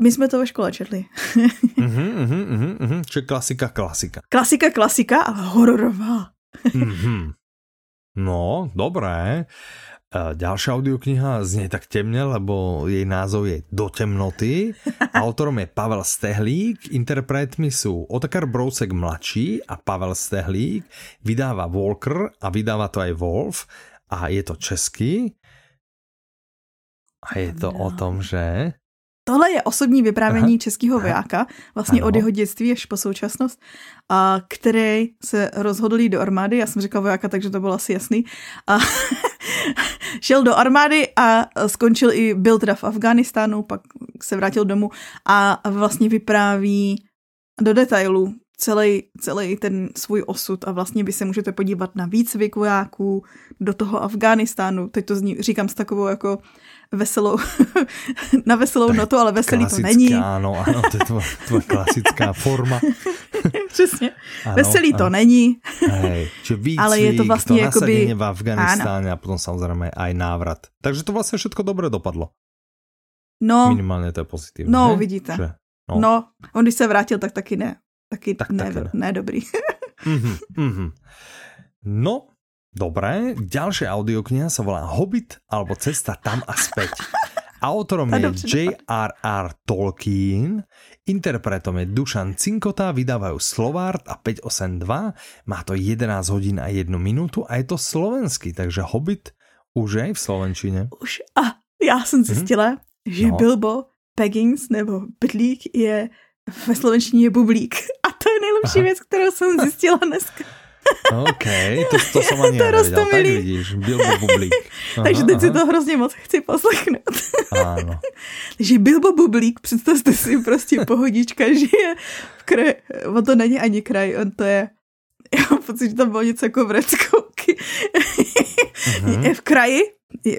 my jsme to ve škole četli. uh-huh, uh-huh, Čiže klasika, klasika. Klasika, klasika, ale hororová. uh-huh. No, dobré. E, ďalšia audiokniha znie tak temne, lebo jej názov je Do temnoty. Autorom je Pavel Stehlík, interpretmi sú Otakar Brousek mladší a Pavel Stehlík. Vydáva Volker a vydáva to aj Wolf a je to český. A je to o tom, že Tohle je osobní vyprávění Aha. českého vojáka, vlastně ano. od jeho dětství až po současnost, a který se rozhodl jít do armády, já jsem říkal vojáka, takže to bylo asi jasný, a šel do armády a skončil i, byl teda v Afganistánu, pak se vrátil domů a vlastně vypráví do detailů celý, celý ten svůj osud a vlastně vy se můžete podívat na výcvik vojáků do toho Afganistánu. Teď to zní, říkám s takovou jako veselou, na veselou notu, ale veselý to není. Ano, ano, to je tvoje, tvoje klasická forma. Přesně. Ano, veselý ano. to není. Hej, výcvik, ale je to vlastně to jakoby... v Afganistáně a potom samozřejmě aj návrat. Takže to vlastně všetko dobře dopadlo. No. Minimálně to je pozitivní. No, ne? vidíte. Že, no. no, on když se vrátil, tak taky ne. Taky tak, ne, taky ne. ne dobrý. mm-hmm, mm-hmm. No, Dobré, ďalšia audiokniha sa volá Hobbit alebo Cesta tam a späť. Autorom je J.R.R. Tolkien, interpretom je Dušan Cinkota, vydávajú Slovart a 582, má to 11 hodín a 1 minútu a je to slovenský, takže Hobbit už je v slovenčine. Už a já jsem zjistila, mm-hmm. že no. Bilbo Peggins nebo Bydlík je ve slovenštině je bublík. A to je nejlepší Aha. věc, kterou jsem zjistila dneska. OK, to, to som ani to. Tak vidíš, Bilbo Bublík. Aha, Takže teď aha. si to hrozně moc chci poslechnout. Ano. Takže Bilbo Bublík, představte si prostě pohodička, žije v kraji, on to není ani kraj, on to je, já mám pocit, že tam bylo něco jako v. Uh-huh. Je v kraji,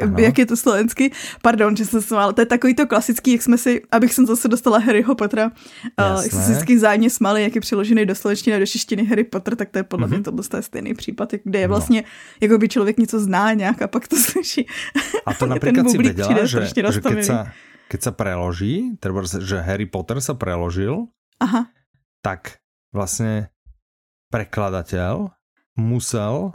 Aha. jak je to slovensky, pardon, že jsem smála, to je takový to klasický, jak jsme si, abych jsem zase dostala Harryho Pottera, uh, jak jsme si vždycky zájemně smáli, jak je přeložený do slovenštiny do češtiny Harry Potter, tak to je podle mm-hmm. mě to je stejný případ, kde je no. vlastně, no. jako by člověk něco zná nějak a pak to slyší. A to například si věděla, že, že keď, sa, keď sa preloží, třeba, že Harry Potter sa preložil, Aha. tak vlastně prekladateľ musel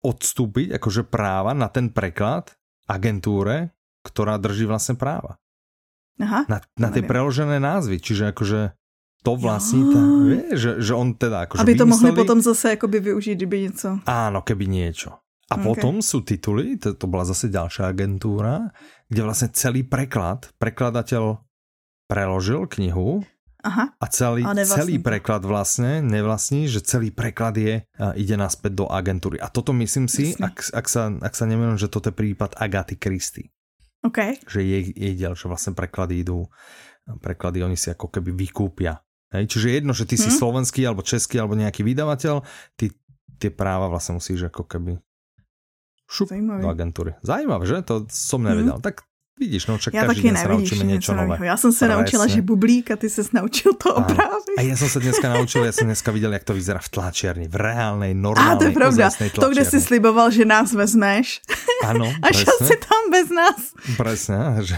odstúpiť akože práva na ten preklad agentúre, ktorá drží vlastne práva. Aha, na, na tie preložené názvy, čiže akože to vlastní ta, vie, že, že on teda akože Aby to vymysleli... mohli potom zase akoby využiť, kdyby něco. Áno, keby niečo. A okay. potom sú tituly, to, to bola zase ďalšia agentúra, kde vlastne celý preklad, prekladateľ preložil knihu Aha. A celý, celý preklad vlastně nevlastní, že celý preklad je, a ide naspäť do agentúry. A toto myslím si, ak, ak, sa, ak sa nemýlim, že toto je prípad Agaty Christy. Okay. Že jej, jej že vlastne preklady idú, preklady oni si ako keby vykúpia. Hej? Čiže jedno, že ty hmm. si mhm. slovenský, alebo český, alebo nejaký vydavateľ, ty tie práva vlastne musíš ako keby šup do agentúry. Zajímavé, že? To som nevedel. Hmm. Tak Vidíš, no však já každý taky den se něco nové. Já jsem se Presne. naučila, že bublík a ty se naučil to opravit. A já jsem se dneska naučil, já jsem dneska viděl, jak to vyzerá v tlačerni, v reálnej, normálnej, A to je pravda, to, kde si sliboval, že nás vezmeš. Ano, A šel si tam bez nás. Presne, že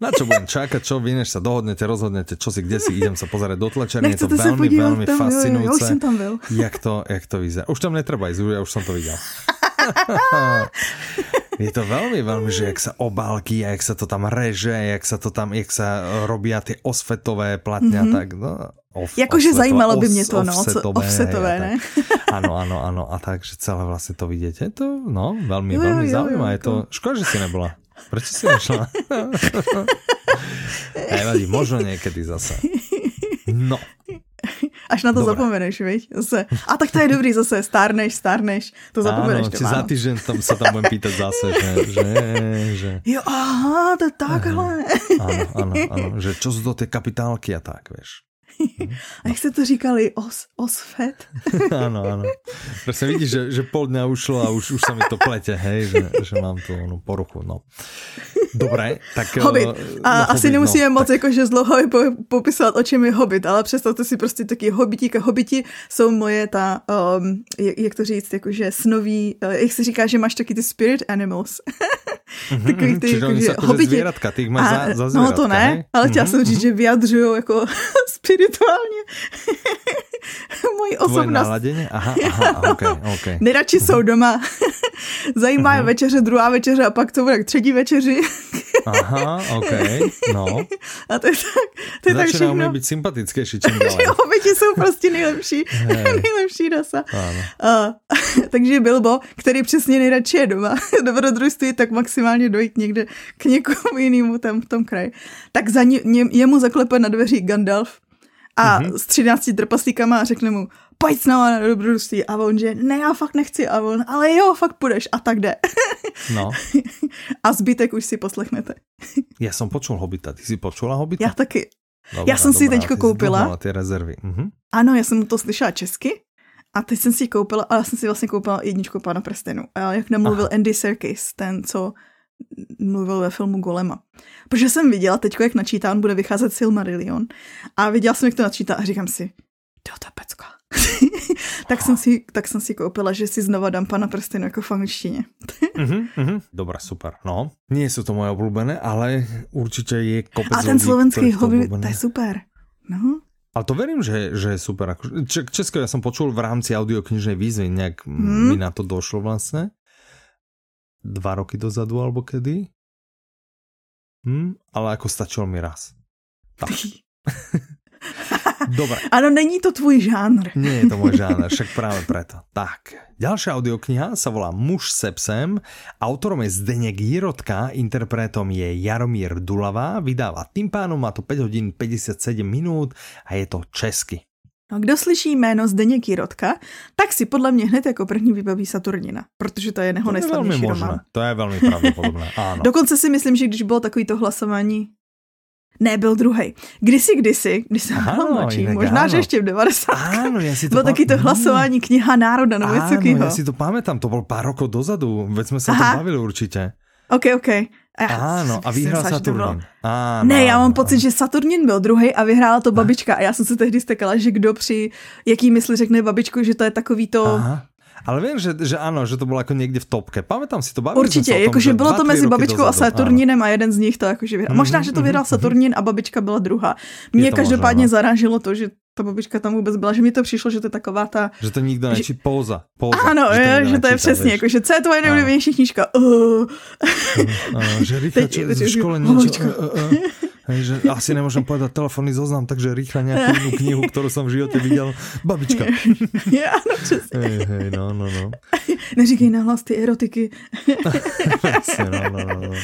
na čo budem čakať, čo vy, než sa dohodnete, rozhodnete, čo si, kde si, idem sa pozerať do tlačerny, je to veľmi, veľmi tam, fascinujúce. Jo, jo, už jsem tam byl. Jak to, jak to vyzerá. Už tam netreba ísť, ja už som to videl. Je to veľmi, veľmi, že jak sa obálky jak sa to tam reže, jak sa to tam, jak sa robia tie osvetové platňa, mm-hmm. tak no, Off, Jakože zajímalo by mě to, no, offsetové, offsetové ne? Ano, ano, ano, a tak, že celé vlastně to vidíte, to, no, velmi, jo, velmi zaujímavé, je to, škoda, že si nebyla. Proč si nešla? Nevadí, možno někdy zase. No, Až na to Dobre. zapomeneš, viď? Zase. A tak to je dobrý zase, stárneš, stárneš, to zapomeneš. Áno, či za týždeň tam sa tam budem pýtať zase, že, že, že... Jo, aha, to je takhle. Áno, áno, áno, že čo sú to tie kapitálky a tak, vieš. A jak se to říkali? Os, osfet? ano, ano. Prostě vidíš, že, že pol dňa ušlo a už, už sa mi to plete, hej, že, že mám tu no, poruchu, no. Dobré, tak... Hobbit. Eh, a no, asi hobbit, nemusíme no, moc tak... jakože zloho popisovat, o čem je Hobbit, ale představte si prostě taky hobbitíka. Hobbiti jsou moje ta, um, jak to říct, jakože snoví, uh, jak se říká, že máš taky ty spirit animals. Mhm, Takový ty, Čiže jakože, hobiti. zvěratka, ty máš a, za, za zvěratka, No to ne, hej? ale chtěla mm-hmm. jsem říct, že vyjadřují jako spirituálně moji osobnost. Tvoje Aha, aha, okay, okay. Nejradši jsou doma. Zajímá je večeře, druhá večeře a pak to bude k třetí večeři. Aha, ok, no. A to je tak, to je tak všechno. Začíná být sympatickější čím dále. Hobiti jsou prostě nejlepší, nejlepší rasa. Uh, takže Bilbo, který přesně nejradši je doma, dobrodružství, tak maximálně dojít někde k někomu jinému tam v tom kraji. Tak za ně, jemu zaklepe na dveří Gandalf a mm-hmm. s třinácti trpaslíkama a řekne mu, pojď s náma na dobrodružství. A on, že ne, já fakt nechci. A on, ale jo, fakt půjdeš. A tak jde. No. a zbytek už si poslechnete. já jsem počul Hobita. Ty jsi počula Hobita? Já taky. Dobrá, já jsem si teďko koupila. ty rezervy. Mhm. Ano, já jsem to slyšela česky. A teď jsem si koupila, ale já jsem si vlastně koupila jedničku Pána prstenu. A jak nemluvil Aha. Andy Serkis, ten, co mluvil ve filmu Golema. Protože jsem viděla teď, jak načítá, on bude vycházet Silmarillion. A viděla jsem, jak to načítá a říkám si, to ta pecka. Tak, jsem si, tak jsem si koupila, že si znova dám pana prstenu jako v angličtině. mm-hmm, mm-hmm. Dobrá, super. No, nie jsou to moje oblúbené, ale určitě je kopec A ten slovenský hobby, to je super. No. Ale to verím, že, že je super. Česko ja som počul v rámci audioknižnej výzvy, nejak hmm. mi na to došlo vlastne dva roky dozadu alebo kedy. Hm, ale jako stačilo mi raz. Tak. Dobre. Ano, není to tvůj žánr. Nie je to môj žánr, však práve preto. Tak, ďalšia audiokniha sa volá Muž se psem. Autorom je Zdeněk Jirotka, interpretom je Jaromír Dulavá, vydáva tým pánom, má to 5 hodín 57 minút a je to česky. No, kdo slyší jméno Zdeněk Jirotka, tak si podle mě hned jako první vybaví Saturnina, protože to je jeho nejslavnější román. To je velmi pravděpodobné, ano. Dokonce si myslím, že když bylo takový to hlasování, ne, byl druhý. Kdysi, kdysi, když jsem byl mladší, možná, ano. že ještě v 90. Áno, ja si to Bylo taky to hlasování kniha národa, nebo něco takového. ja si to pamätám, to bol pár rokov dozadu, veď sme sa Aha. to bavili určitě. OK, OK. A já Áno, a vyhrál Saturnin. Áno, ne, já mám pocit, že Saturnin byl druhý a vyhrála to babička. A já jsem se tehdy stekala, že kdo při jaký mysli řekne babičku, že to je takový to... Aha. Ale vím, že, že ano, že to bylo jako někde v topke. Pamätám si to, bavili Určitě, jakože bylo to mezi babičkou a Saturninem a jeden z nich to jakože vyhrál. Mm, Možná, že to vyhrál mm, Saturnin a babička byla druhá. Mě každopádně možná, no. zarážilo to, že ta babička tam vůbec byla, že mi to přišlo, že to je taková ta... Že to nikdo nečí, že... pouza, pouza. Ano, že to, je, že to je přesně, jako, že co je tvoje nejoblíbenější knížka? Uh. Ano, že Rita, čo, ze školy niečo... Hej, že asi nemôžem povedať telefónny zoznam, takže rýchlo nejakú inú knihu, ktorú som v živote videl. Babička. Ja, no, hej, hej, no, no, no. Neříkej nahlas ty erotiky. Jasne, no, no, no. no.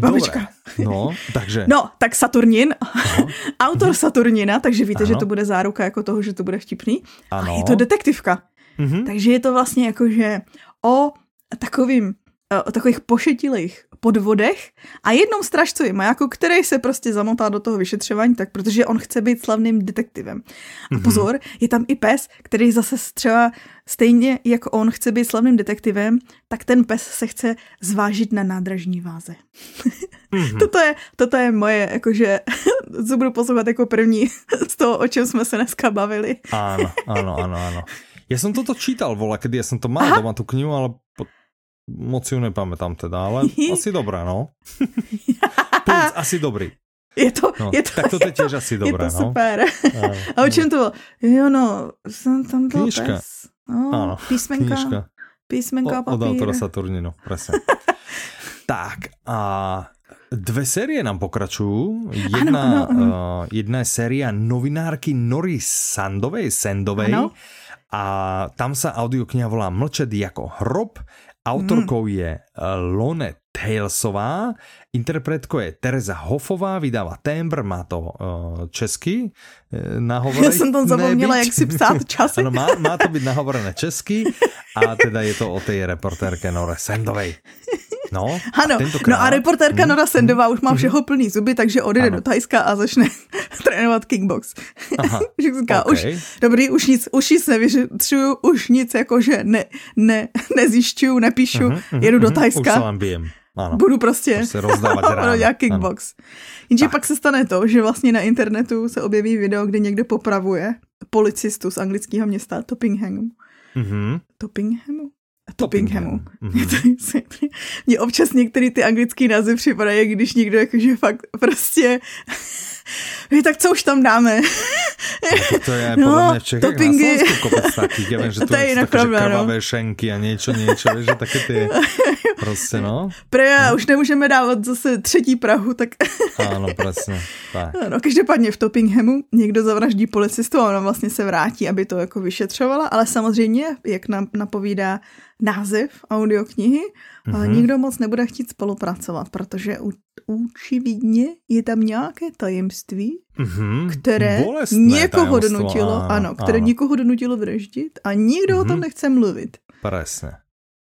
Babička. Dobre. No, takže. No, tak Saturnin, Aha. autor Saturnina, takže víte, ano. že to bude záruka jako toho, že to bude vtipný. Ano. A je to detektivka. Mm-hmm. Takže je to vlastně jako, že o takovým o takových pošetilých podvodech a jednom stražcovi majáku, který se prostě zamotá do toho vyšetřování, tak protože on chce být slavným detektivem. A mhm. pozor, je tam i pes, který zase třeba stejně jako on chce být slavným detektivem, tak ten pes se chce zvážit na nádražní váze. Mm-hmm. toto, je, toto je moje, jakože, co budu poslouchat jako první z toho, o čem jsme se dneska bavili. Áno, áno, áno, áno. Ja som toto čítal, vola, kedy ja som to mal Aha. doma, tú knihu, ale Moc ju nepamätám teda, ale asi dobré, no. asi dobrý. Je to, no, je to, tak to je tiež asi dobré, je to no. super. A o čem to bylo? Jo, no, jsem tam byl pes. No, písmenka. Knížka. Písmenka o, Od autora Saturninu, presne. tak, a dve série nám pokračujú. Jedna, ano, ano, ano. Uh, jedna je séria novinárky Nory Sandovej, Sendovej. Ano. A tam sa audiokniha volá Mlčet jako hrob Autorkou mm. je eh, Lone Talesová, interpretkou je Tereza Hofová, vydává Tembr, má to uh, česky uh, nahovorené. Já jsem tam zapomněla, jak si psát časy. ano, má, má to být nahovorené česky a teda je to o té reportérke Nore Sendovej. No, ano, a no a reportérka hmm. Nora Sendová už má mhm. všeho plný zuby, takže odjede ano. do Tajska a začne trénovat kickbox. Aha, říká, okay. už, dobrý, už nic, už nic nevyšetřuju, už nic jakože ne, ne, nezjišťuju, nepíšu, uh-huh, uh-huh, jedu do Tajska. Už se vám bijem. Ano. Budu prostě, rozdávat ráno. dělat kickbox. Jenže pak se stane to, že vlastně na internetu se objeví video, kde někdo popravuje policistu z anglického města Toppinghamu. Mm-hmm. Toppinghamu? Toppinghamu. Mm-hmm. Mně občas některé ty anglické názvy připadají, když někdo jakože fakt prostě tak co už tam dáme? No, to je no, podle mě v Čechách toppingy. na Slovensku kopec takých, ja viem, že tu to je inak pravda, krvavé no. šenky a niečo, niečo, vieš, že také ty, prostě no. Pre, no. už nemůžeme dávat zase třetí Prahu, tak... Ano, přesně. Tak. No, každopádně v Toppinghamu někdo zavraždí policistu a ona vlastně se vrátí, aby to jako vyšetřovala, ale samozřejmě, jak nám napovídá název audioknihy, mm-hmm. nikdo moc nebude chtít spolupracovat, protože u, učividně je tam nějaké tajemství, mm-hmm. které Bolestné někoho donutilo, ano, ano, které ano. někoho donutilo vraždit a nikdo mm-hmm. o tom mhm. nechce mluvit. Presne.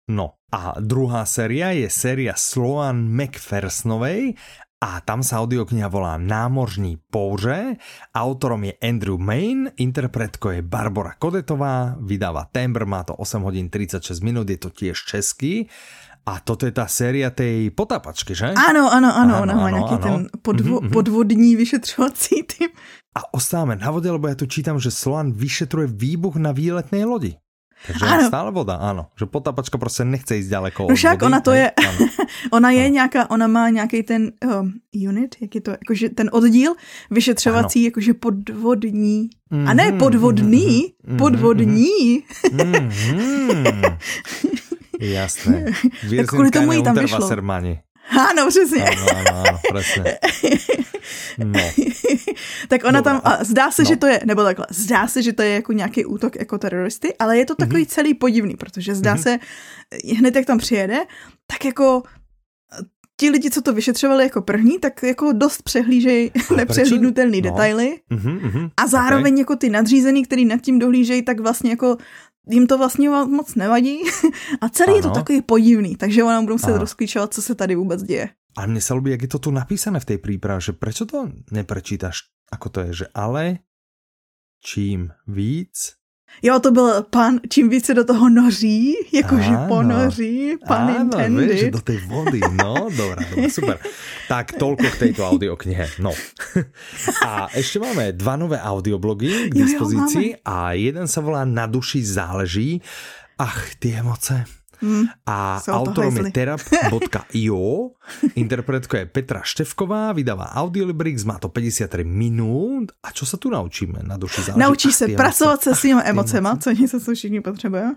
No a druhá séria je séria Sloan McPhersonové a tam sa audiokniha volá Námořní pouře. Autorom je Andrew Main, interpretko je Barbara Kodetová, vydáva Tembr, má to 8 hodín 36 minút, je to tiež český. A toto je ta séria tej potápačky, že? Ano, ano, ano, ona má nějaký ano. ten podvo, mm-hmm. podvodní vyšetřovací tým. A ostáváme na vodě, lebo já tu čítám, že Sloan vyšetruje výbuch na výletné lodi. Takže ano. stále voda, ano. Že potapačka prostě nechce jít daleko. No však ona to je, ona je ano. nějaká, ona má nějaký ten um, unit, jak je to, jakože ten oddíl vyšetřovací, ano. jakože podvodní. Mm-hmm, a ne mhm, podvodný, mm-hmm, podvodní. Mm-hmm. Jasné. tak kvůli tomu jí tam vyšlo. Ano, přesně. Ano, ano, ano, přesně. No. tak ona Dobrá. tam, a zdá se, no. že to je, nebo takhle, zdá se, že to je jako nějaký útok jako teroristy, ale je to takový mm-hmm. celý podivný, protože zdá mm-hmm. se, hned jak tam přijede, tak jako ti lidi, co to vyšetřovali jako první, tak jako dost přehlížejí nepřehlídnutelné no. detaily mm-hmm, mm-hmm. a zároveň okay. jako ty nadřízený, který nad tím dohlížejí, tak vlastně jako jim to vlastně moc nevadí a celý ano. je to takový podivný, takže ona budou se rozklíčovat, co se tady vůbec děje. A mne sa ľubí, jak je to tu napísané v tej príprave, že prečo to neprečítaš, ako to je, že ale čím víc Jo, to byl pan, čím více do toho noří, jakože ponoří, pan áno, intended. Vieš, do tej vody, no, dobrá, dobrá, super. Tak, toľko k tejto audioknihe, no. A ešte máme dva nové audioblogy k dispozícii jo, jo, a jeden sa volá Na duši záleží. Ach, ty emoce. Mm, a autorom je terap.io, interpretko je Petra Števková, vydáva Audiolibrix, má to 53 minut. A čo sa tu naučíme na duši záleží? Naučíš se pracovat se svými emocema, co něco, co všichni potřebujeme.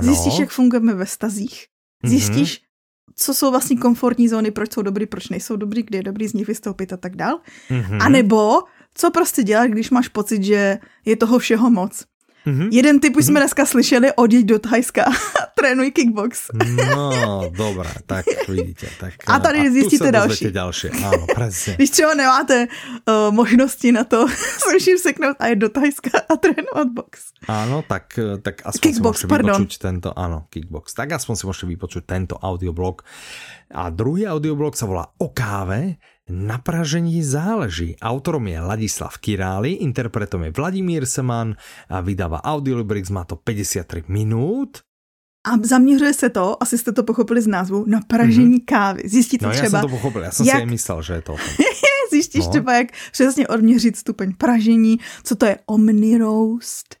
Zjistíš, jak fungujeme ve stazích. Mhm. Zjistíš, mm-hmm. co jsou vlastně komfortní zóny, proč jsou dobrý, proč nejsou dobrý, kde je dobrý z nich vystoupit a tak dál. Mm-hmm. A nebo co prostě dělat, když máš pocit, že je toho všeho moc. Mm-hmm. Jeden typ už mm-hmm. jsme dneska slyšeli, odjeď do Thajska a trénuj kickbox. no, dobré, tak vidíte. Tak, a tady a zjistíte další. další. Ano, přesně. Když třeba nemáte uh, možnosti na to se seknout a jít do Thajska a trénovat box. Ano, tak, tak aspoň kickbox, si můžete vypočuť tento, ano, kickbox. Tak aspoň si můžete vypočuť tento audioblog. A druhý audioblog sa volá O káve, na pražení záleží. Autorom je Ladislav Királi, interpretom je Vladimír Seman a vydává Audiolibrix, má to 53 minut. A zaměřuje se to, asi jste to pochopili z názvu, na pražení mm-hmm. kávy. Zjistíte no, třeba... já jsem to pochopil, já jsem jak... si myslel, že je to Zjistíš no. třeba, jak přesně odměřit stupeň pražení, co to je omni roast,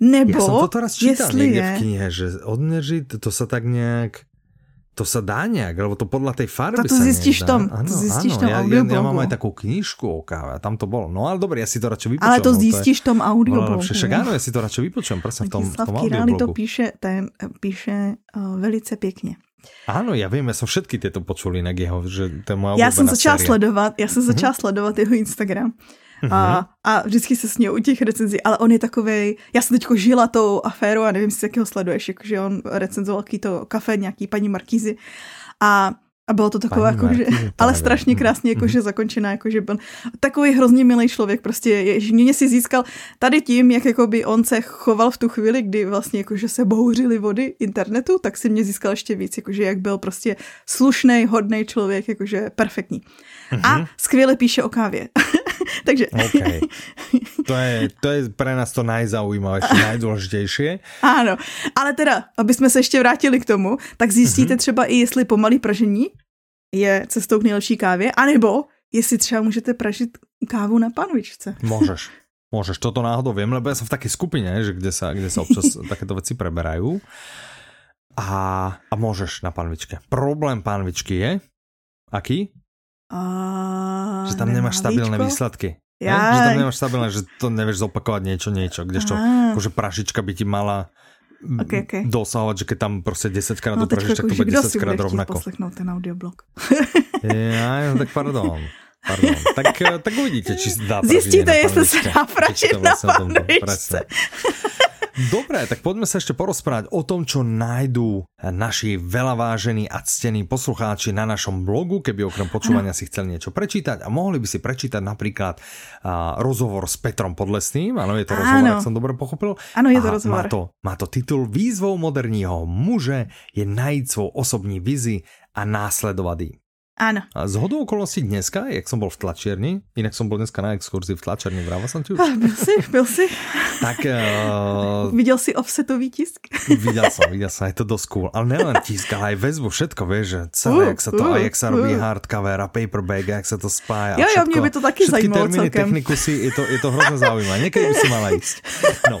nebo... Já jsem to teraz čítal někde je... v knihe, že odměřit, to se tak nějak to sa dá nejak, lebo to podľa tej farby to, to sa zistíš tom, ano, to zistíš tom ja, ja, ja, mám aj takú knižku o káve a tam to bolo. No ale dobre, ja si to radšej vypočujem. Ale to zistíš v tom audioblogu. No, však áno, ja si to radšej vypočujem, presne v tom, v tom audioblogu. to píše, je, píše uh, velice pěkně. Áno, ja vím, ja som všetky tieto počul inak jeho, že to je moja Já jsem začala sledovat, já jsem začala mm-hmm. sledovat jeho Instagram. A, a vždycky se směl u těch recenzí, ale on je takový. já jsem teďko žila tou aféru a nevím, jestli jakého sleduješ, jakože on recenzoval to kafe nějaký paní Markízy a A bylo to takové, jako, že, ale strašně mhm. krásně jakože mhm. zakončená, jakože byl takový hrozně milý člověk, prostě je, mě si získal tady tím, jak jakoby on se choval v tu chvíli, kdy vlastně jakože se bouřily vody internetu, tak si mě získal ještě víc, jakože jak byl prostě slušný, hodný člověk, jakože perfektní. A mhm. skvěle píše o kávě. Takže... Okay. To je, to je pre nás to najzaujímavejšie, najdůležitější. Ano, ale teda, aby jsme se ještě vrátili k tomu, tak zjistíte mm-hmm. třeba i, jestli pomalý pražení je cestou k nejlepší kávě, anebo jestli třeba můžete pražit kávu na panvičce. Můžeš. Môžeš, toto náhodou viem, lebo ja som v takej skupine, že kde sa, kde sa občas takéto veci preberajú. A, a môžeš na panvičke. Problém panvičky je, aký? A... Že tam nemáš stabilné výsledky. Ja. Že tam nemáš stabilné, že to nevieš zopakovať niečo, niečo, kdežto akože prašička by ti mala okay, okay. dosahovať, že keď tam prostě 10 krát no, dopražíš, tak to bude 10 krát rovnako. poslechnout ten audioblog. ja, no, tak pardon. Pardon. Tak, eh, tak uvidíte, či dá Zjistíte, jestli se dá pražit na panvičce. Dobre, tak poďme sa ešte porozprávať o tom, čo nájdú naši veľa vážení a ctení poslucháči na našom blogu, keby okrem počúvania si chceli niečo prečítať. A mohli by si prečítať napríklad uh, rozhovor s Petrom Podlesným, áno, je to rozhovor, ak som dobre pochopil. Áno, je to a rozhovor. Má to, má to titul Výzvou moderního muže je najít svou osobní vizi a následovat Áno. A z hodou okolností dneska, jak som bol v tlačierni, inak som bol dneska na exkurzi v tlačerni, vrával som ti už? Ah, byl si, byl si. Tak... Uh, viděl si offsetový tisk? viděl som, viděl som, je to dosť cool. Ale nejen tisk, ale aj väzbu, všetko, vieš, že celé, uh, jak sa to, uh, jak sa robí uh. hardcover a paperback, jak sa to spája. Jo, jo, mě by to taky zajímalo termíny, celkem. techniku si, je to, je to hrozně zaujímavé. Někdy by si mala ísť. No.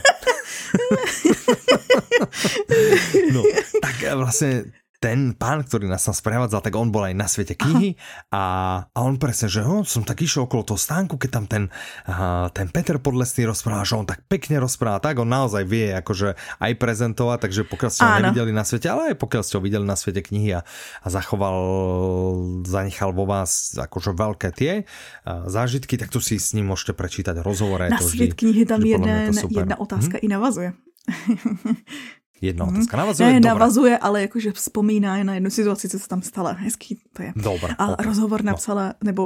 no, tak vlastně ten pán, ktorý nás tam sprevádzal, tak on bol aj na svete knihy a, a on presne, že oh, som tak išiel okolo toho stánku, keď tam ten, uh, ten Peter Podlesný rozpráva, že on tak pekne rozpráva, tak on naozaj vie akože aj prezentovať, takže pokiaľ ste ho nevideli na svete, ale aj pokiaľ ste ho videli na svete knihy a, a zachoval, zanechal vo vás akože veľké tie uh, zážitky, tak tu si s ním môžete prečítať rozhovor. Na svět knihy tam jedna, jedna otázka hmm? i navazuje. Jedna mm. otázka. Navazuje? Ne, navazuje, ale jakože vzpomíná na jednu situaci, co se tam stala. Hezký to je. Dobre, a okay. rozhovor no. napsala, no. nebo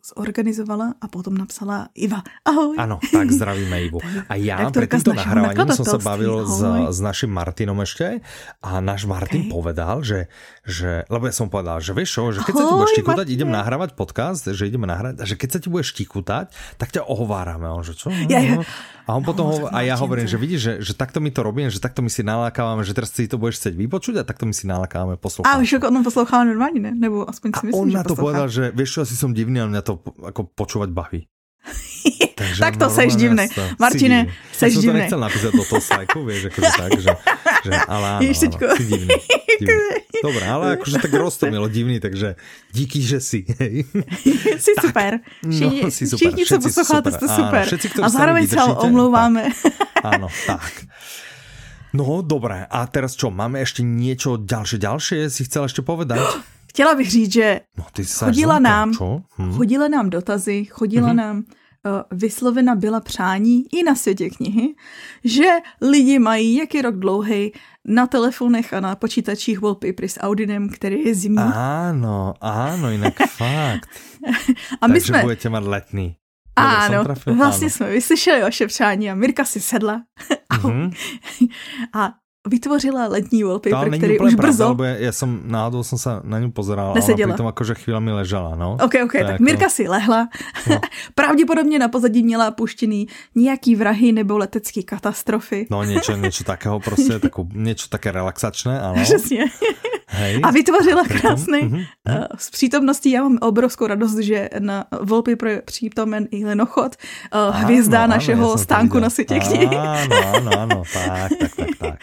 zorganizovala a potom napsala Iva. Ahoj. Ano, tak zdravíme Ivu. A já před týmto nahrávaním som sa bavil s, s naším Martinom ešte a náš Martin okay. povedal, že, že, lebo ja som povedal, že čo, že keď ahoj, sa ti budeš tikutať, idem nahrávať podcast, že ideme nahrávať, a že keď sa ti budeš tikutať, tak ťa ohovárame. On, že čo? Ja, ja. A on potom, ho, a ja hovorím, že vidíš, že, že takto my to robíme, že takto my si nalákáváme, že teraz si to budeš chcieť vypočuť a takto my si nalákáváme poslouchat. A už on posloucháme normálně, ne? Nebo aspoň si myslím, on na to povedal, že vieš čo, asi som divný, ale mňa to ako počúvať baví. Takže tak to seš divný. Martine, seš divný. Ja som to nechcel napísať do toho slajku, vieš, akože tak, že, že ale áno, áno, si divný. divný. Dobre, ale akože tak roztomilo divný, takže díky, že si. Hej. si tak, super. Všichni, no, si super. Všichni, co posloucháte, jste super. Áno, všetci, a zároveň sa omlouváme. Áno, tak. No, dobré. A teraz čo, máme ešte niečo ďalšie, ďalšie si chcel ešte povedať? Chtěla bych říct, že no, ty chodila, nám, hm? chodila nám dotazy, chodila hmm. nám uh, vyslovena byla přání i na světě knihy, že lidi mají, jak je rok dlouhý, na telefonech a na počítačích wallpapery s Audinem, který je zimní. Ano, ano, jinak fakt. a my Takže jsme... budete mít letný. Ano, vlastně ano. jsme vyslyšeli vaše přání a Mirka si sedla mm-hmm. a vytvořila letní wallpaper, který už brzo... Pravda, já, já jsem náhodou jsem se na ňu pozeral, Neseděla. ale přitom jakože chvílemi ležela, no. Ok, ok, tak jako... Mirka si lehla. No. Pravděpodobně na pozadí měla puštěný nějaký vrahy nebo letecké katastrofy. No něco, něco takého prostě, něco také relaxačné, ano. Přesně. Hej. A vytvořila krásný. Mm-hmm. Uh, s přítomností já mám obrovskou radost, že na wallpaper je přítomen i lenochod, uh, hvězda ano, našeho ano, stánku na světě. Ano, ano, ano, tak, tak, tak, tak.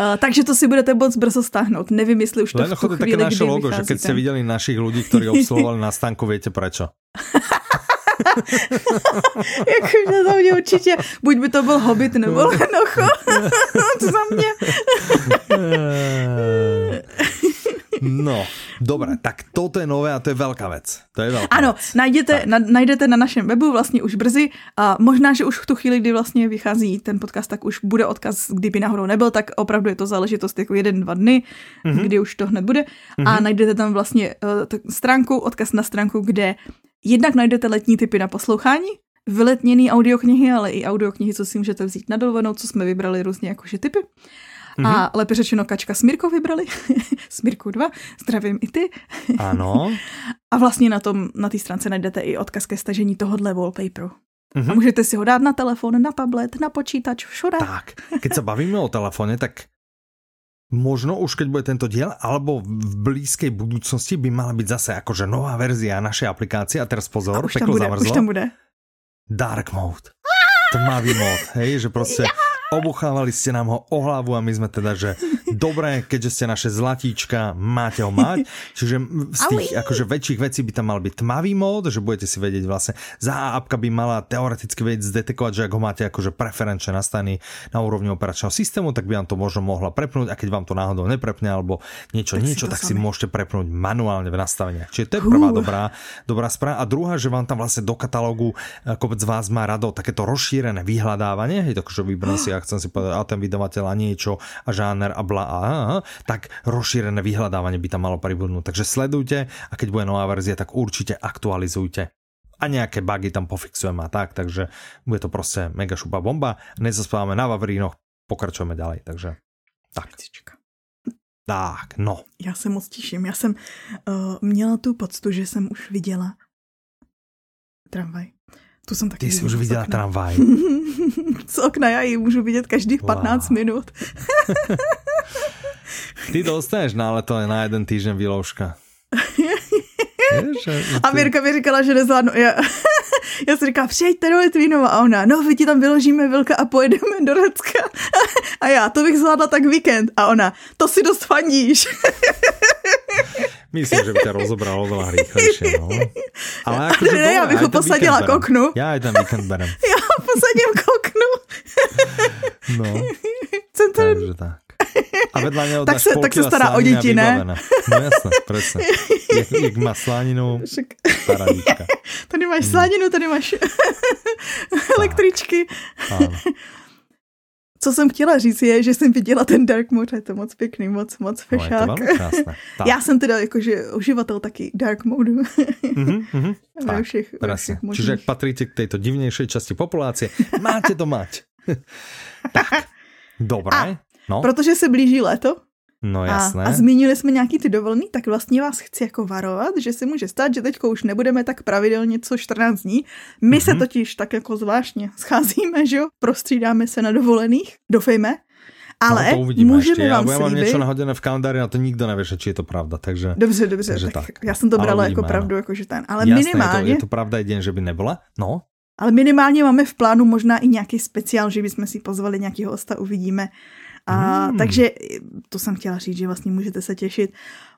Uh, takže to si budete moc brzo stáhnout. Nevím, jestli už to lenochod v tu chvíli, také naše logo, že keď jste viděli našich lidí, kteří obsluhovali na stánku, víte proč? Jakože za mě určitě, buď by to byl Hobbit nebo Lenocho. za mě. no, Dobre, tak toto je nové a to je velká věc. To je velká Ano, věc. najdete na, najdete na našem webu vlastně už brzy a možná, že už v tu chvíli, kdy vlastně vychází ten podcast, tak už bude odkaz, kdyby náhodou nebyl, tak opravdu je to záležitost jako jeden, dva dny, mm-hmm. kdy už to hned bude mm-hmm. a mhm. najdete tam vlastně uh, stránku, odkaz na stránku, kde jednak najdete letní typy na poslouchání, vyletněný audioknihy, ale i audioknihy, co si můžete vzít na dovolenou, co jsme vybrali různě jakože typy. Mm-hmm. A lépe řečeno Kačka s Mirkou vybrali. s Mirkou 2. Zdravím i ty. Ano. a vlastně na tom, na té stránce najdete i odkaz ke stažení tohohle wallpaperu. Mm-hmm. A můžete si ho dát na telefon, na tablet, na počítač, všude. Tak, keď se bavíme o telefone, tak možno už keď bude tento diel, alebo v blízkej budúcnosti by mala byť zase akože nová verzia našej aplikácie. A teraz pozor, a už tam bude, zamrzlo. Už tam bude. Dark mode. Tmavý mod, hej, že prostě ja! Obuchávali ste nám ho o hlavu a my sme teda, že dobré, keďže ste naše zlatíčka, máte ho mať. Čiže z tých akože väčších vecí by tam mal byť tmavý mód, že budete si vedieť vlastne, za apka by mala teoreticky vedieť zdetekovať, že ak ho máte akože preferenčne nastavený na úrovni operačného systému, tak by vám to možno mohla prepnúť a keď vám to náhodou neprepne alebo niečo, tak niečo, si tak sami. si môžete prepnúť manuálne v nastaveniach. Čiže to je prvá uh. dobrá, dobrá správa. A druhá, že vám tam vlastne do katalógu eh, kopec z vás má rado takéto rozšírené vyhľadávanie, hej, takže vybrám si ja chcem si povedať, a ten vydavateľ a niečo a žáner a bla a, a tak rozšírené vyhľadávanie by tam malo pribudnúť. Takže sledujte a keď bude nová verzia, tak určite aktualizujte a nejaké bugy tam pofixujeme a tak, takže bude to prostě mega šupa bomba. Nezaspávame na Vavrínoch, pokračujeme ďalej, takže tak. Tak, no. Já se moc těším. Já jsem uh, měla tu poctu, že jsem už viděla tramvaj. Tu jsem taky Ty jsi už viděla tramvaj. z okna já ji můžu vidět každých 15 wow. minut. Ty dostaneš na leto na jeden týden výložka. a Mirka mi říkala, že nezvládnu. Já, já si říkám, přijďte do Litvínova a ona, no, my ti tam vyložíme vilka a pojedeme do Řecka. A já, to bych zvládla tak víkend. A ona, to si dost fandíš. Myslím, že by ťa rozobralo veľa rýchlejšie. No. Ale ako, ne, já bych ho posadila k oknu. Já aj ten víkend berem. Já ho posadím k oknu. No. Takže tak. A vedľa něho tak se, tak se stará o děti, ne? No jasné, přesně. Jak, jak má slaninu, paradička. Tady máš slaninu, tady máš električky. Ano. Co jsem chtěla říct je, že jsem viděla ten Dark Mode, je to moc pěkný, moc, moc fešák. No, Já jsem teda jakože uživatel taky Dark Mode. mm-hmm, mm-hmm. Ve všech, ve všech Čiže jak patríte k tejto divnější časti populácie, máte to mať. tak, dobré. A, no. Protože se blíží léto, No jasné. A, a zmínili jsme nějaký ty dovolený, tak vlastně vás chci jako varovat, že se může stát, že teďko už nebudeme tak pravidelně co 14 dní. My mm-hmm. se mhm. totiž tak jako zvláštně scházíme, že jo, prostřídáme se na dovolených, doufejme. Ale no, to uvidíme můžeme ještě. vám já, já mám něco nahodené v kalendáři a to nikdo neví, či je to pravda, takže... Dobře, dobře, takže tak, tak. já jsem to brala jako pravdu, jako že ten, ale Jasné, minimálně... Je to, je to pravda jeden, že by nebyla, no. Ale minimálně máme v plánu možná i nějaký speciál, že bychom si pozvali nějakého hosta, uvidíme. A hmm. takže to jsem chtěla říct, že vlastně můžete se těšit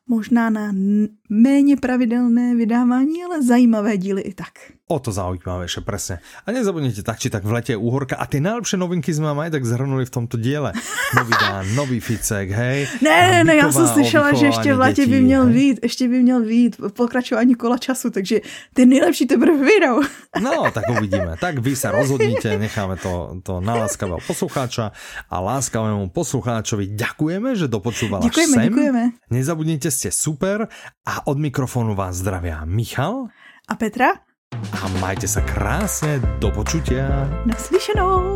možná na méně pravidelné vydávání, ale zajímavé díly i tak. O to zaujímavejšie, presne. A nezabudnite tak, či tak v lete úhorka. A ty najlepšie novinky jsme aj tak zhrnuli v tomto díle. Nový dán, nový ficek, hej. Ne, ne, ne, já jsem slyšela, že ještě v lete by měl vít, ještě by měl vít pokračování kola času, takže ty nejlepší teprve vyjdou. No, tak uvidíme. Tak vy sa rozhodnite, necháme to, to na láskavého poslucháča a láskavému poslucháčovi ďakujeme, že dopočúvala děkujeme, sem. Děkujeme. Nezabudnite, ste super a od mikrofonu vás zdravia Michal a Petra a majte sa krásne, do počutia. Naslyšenou.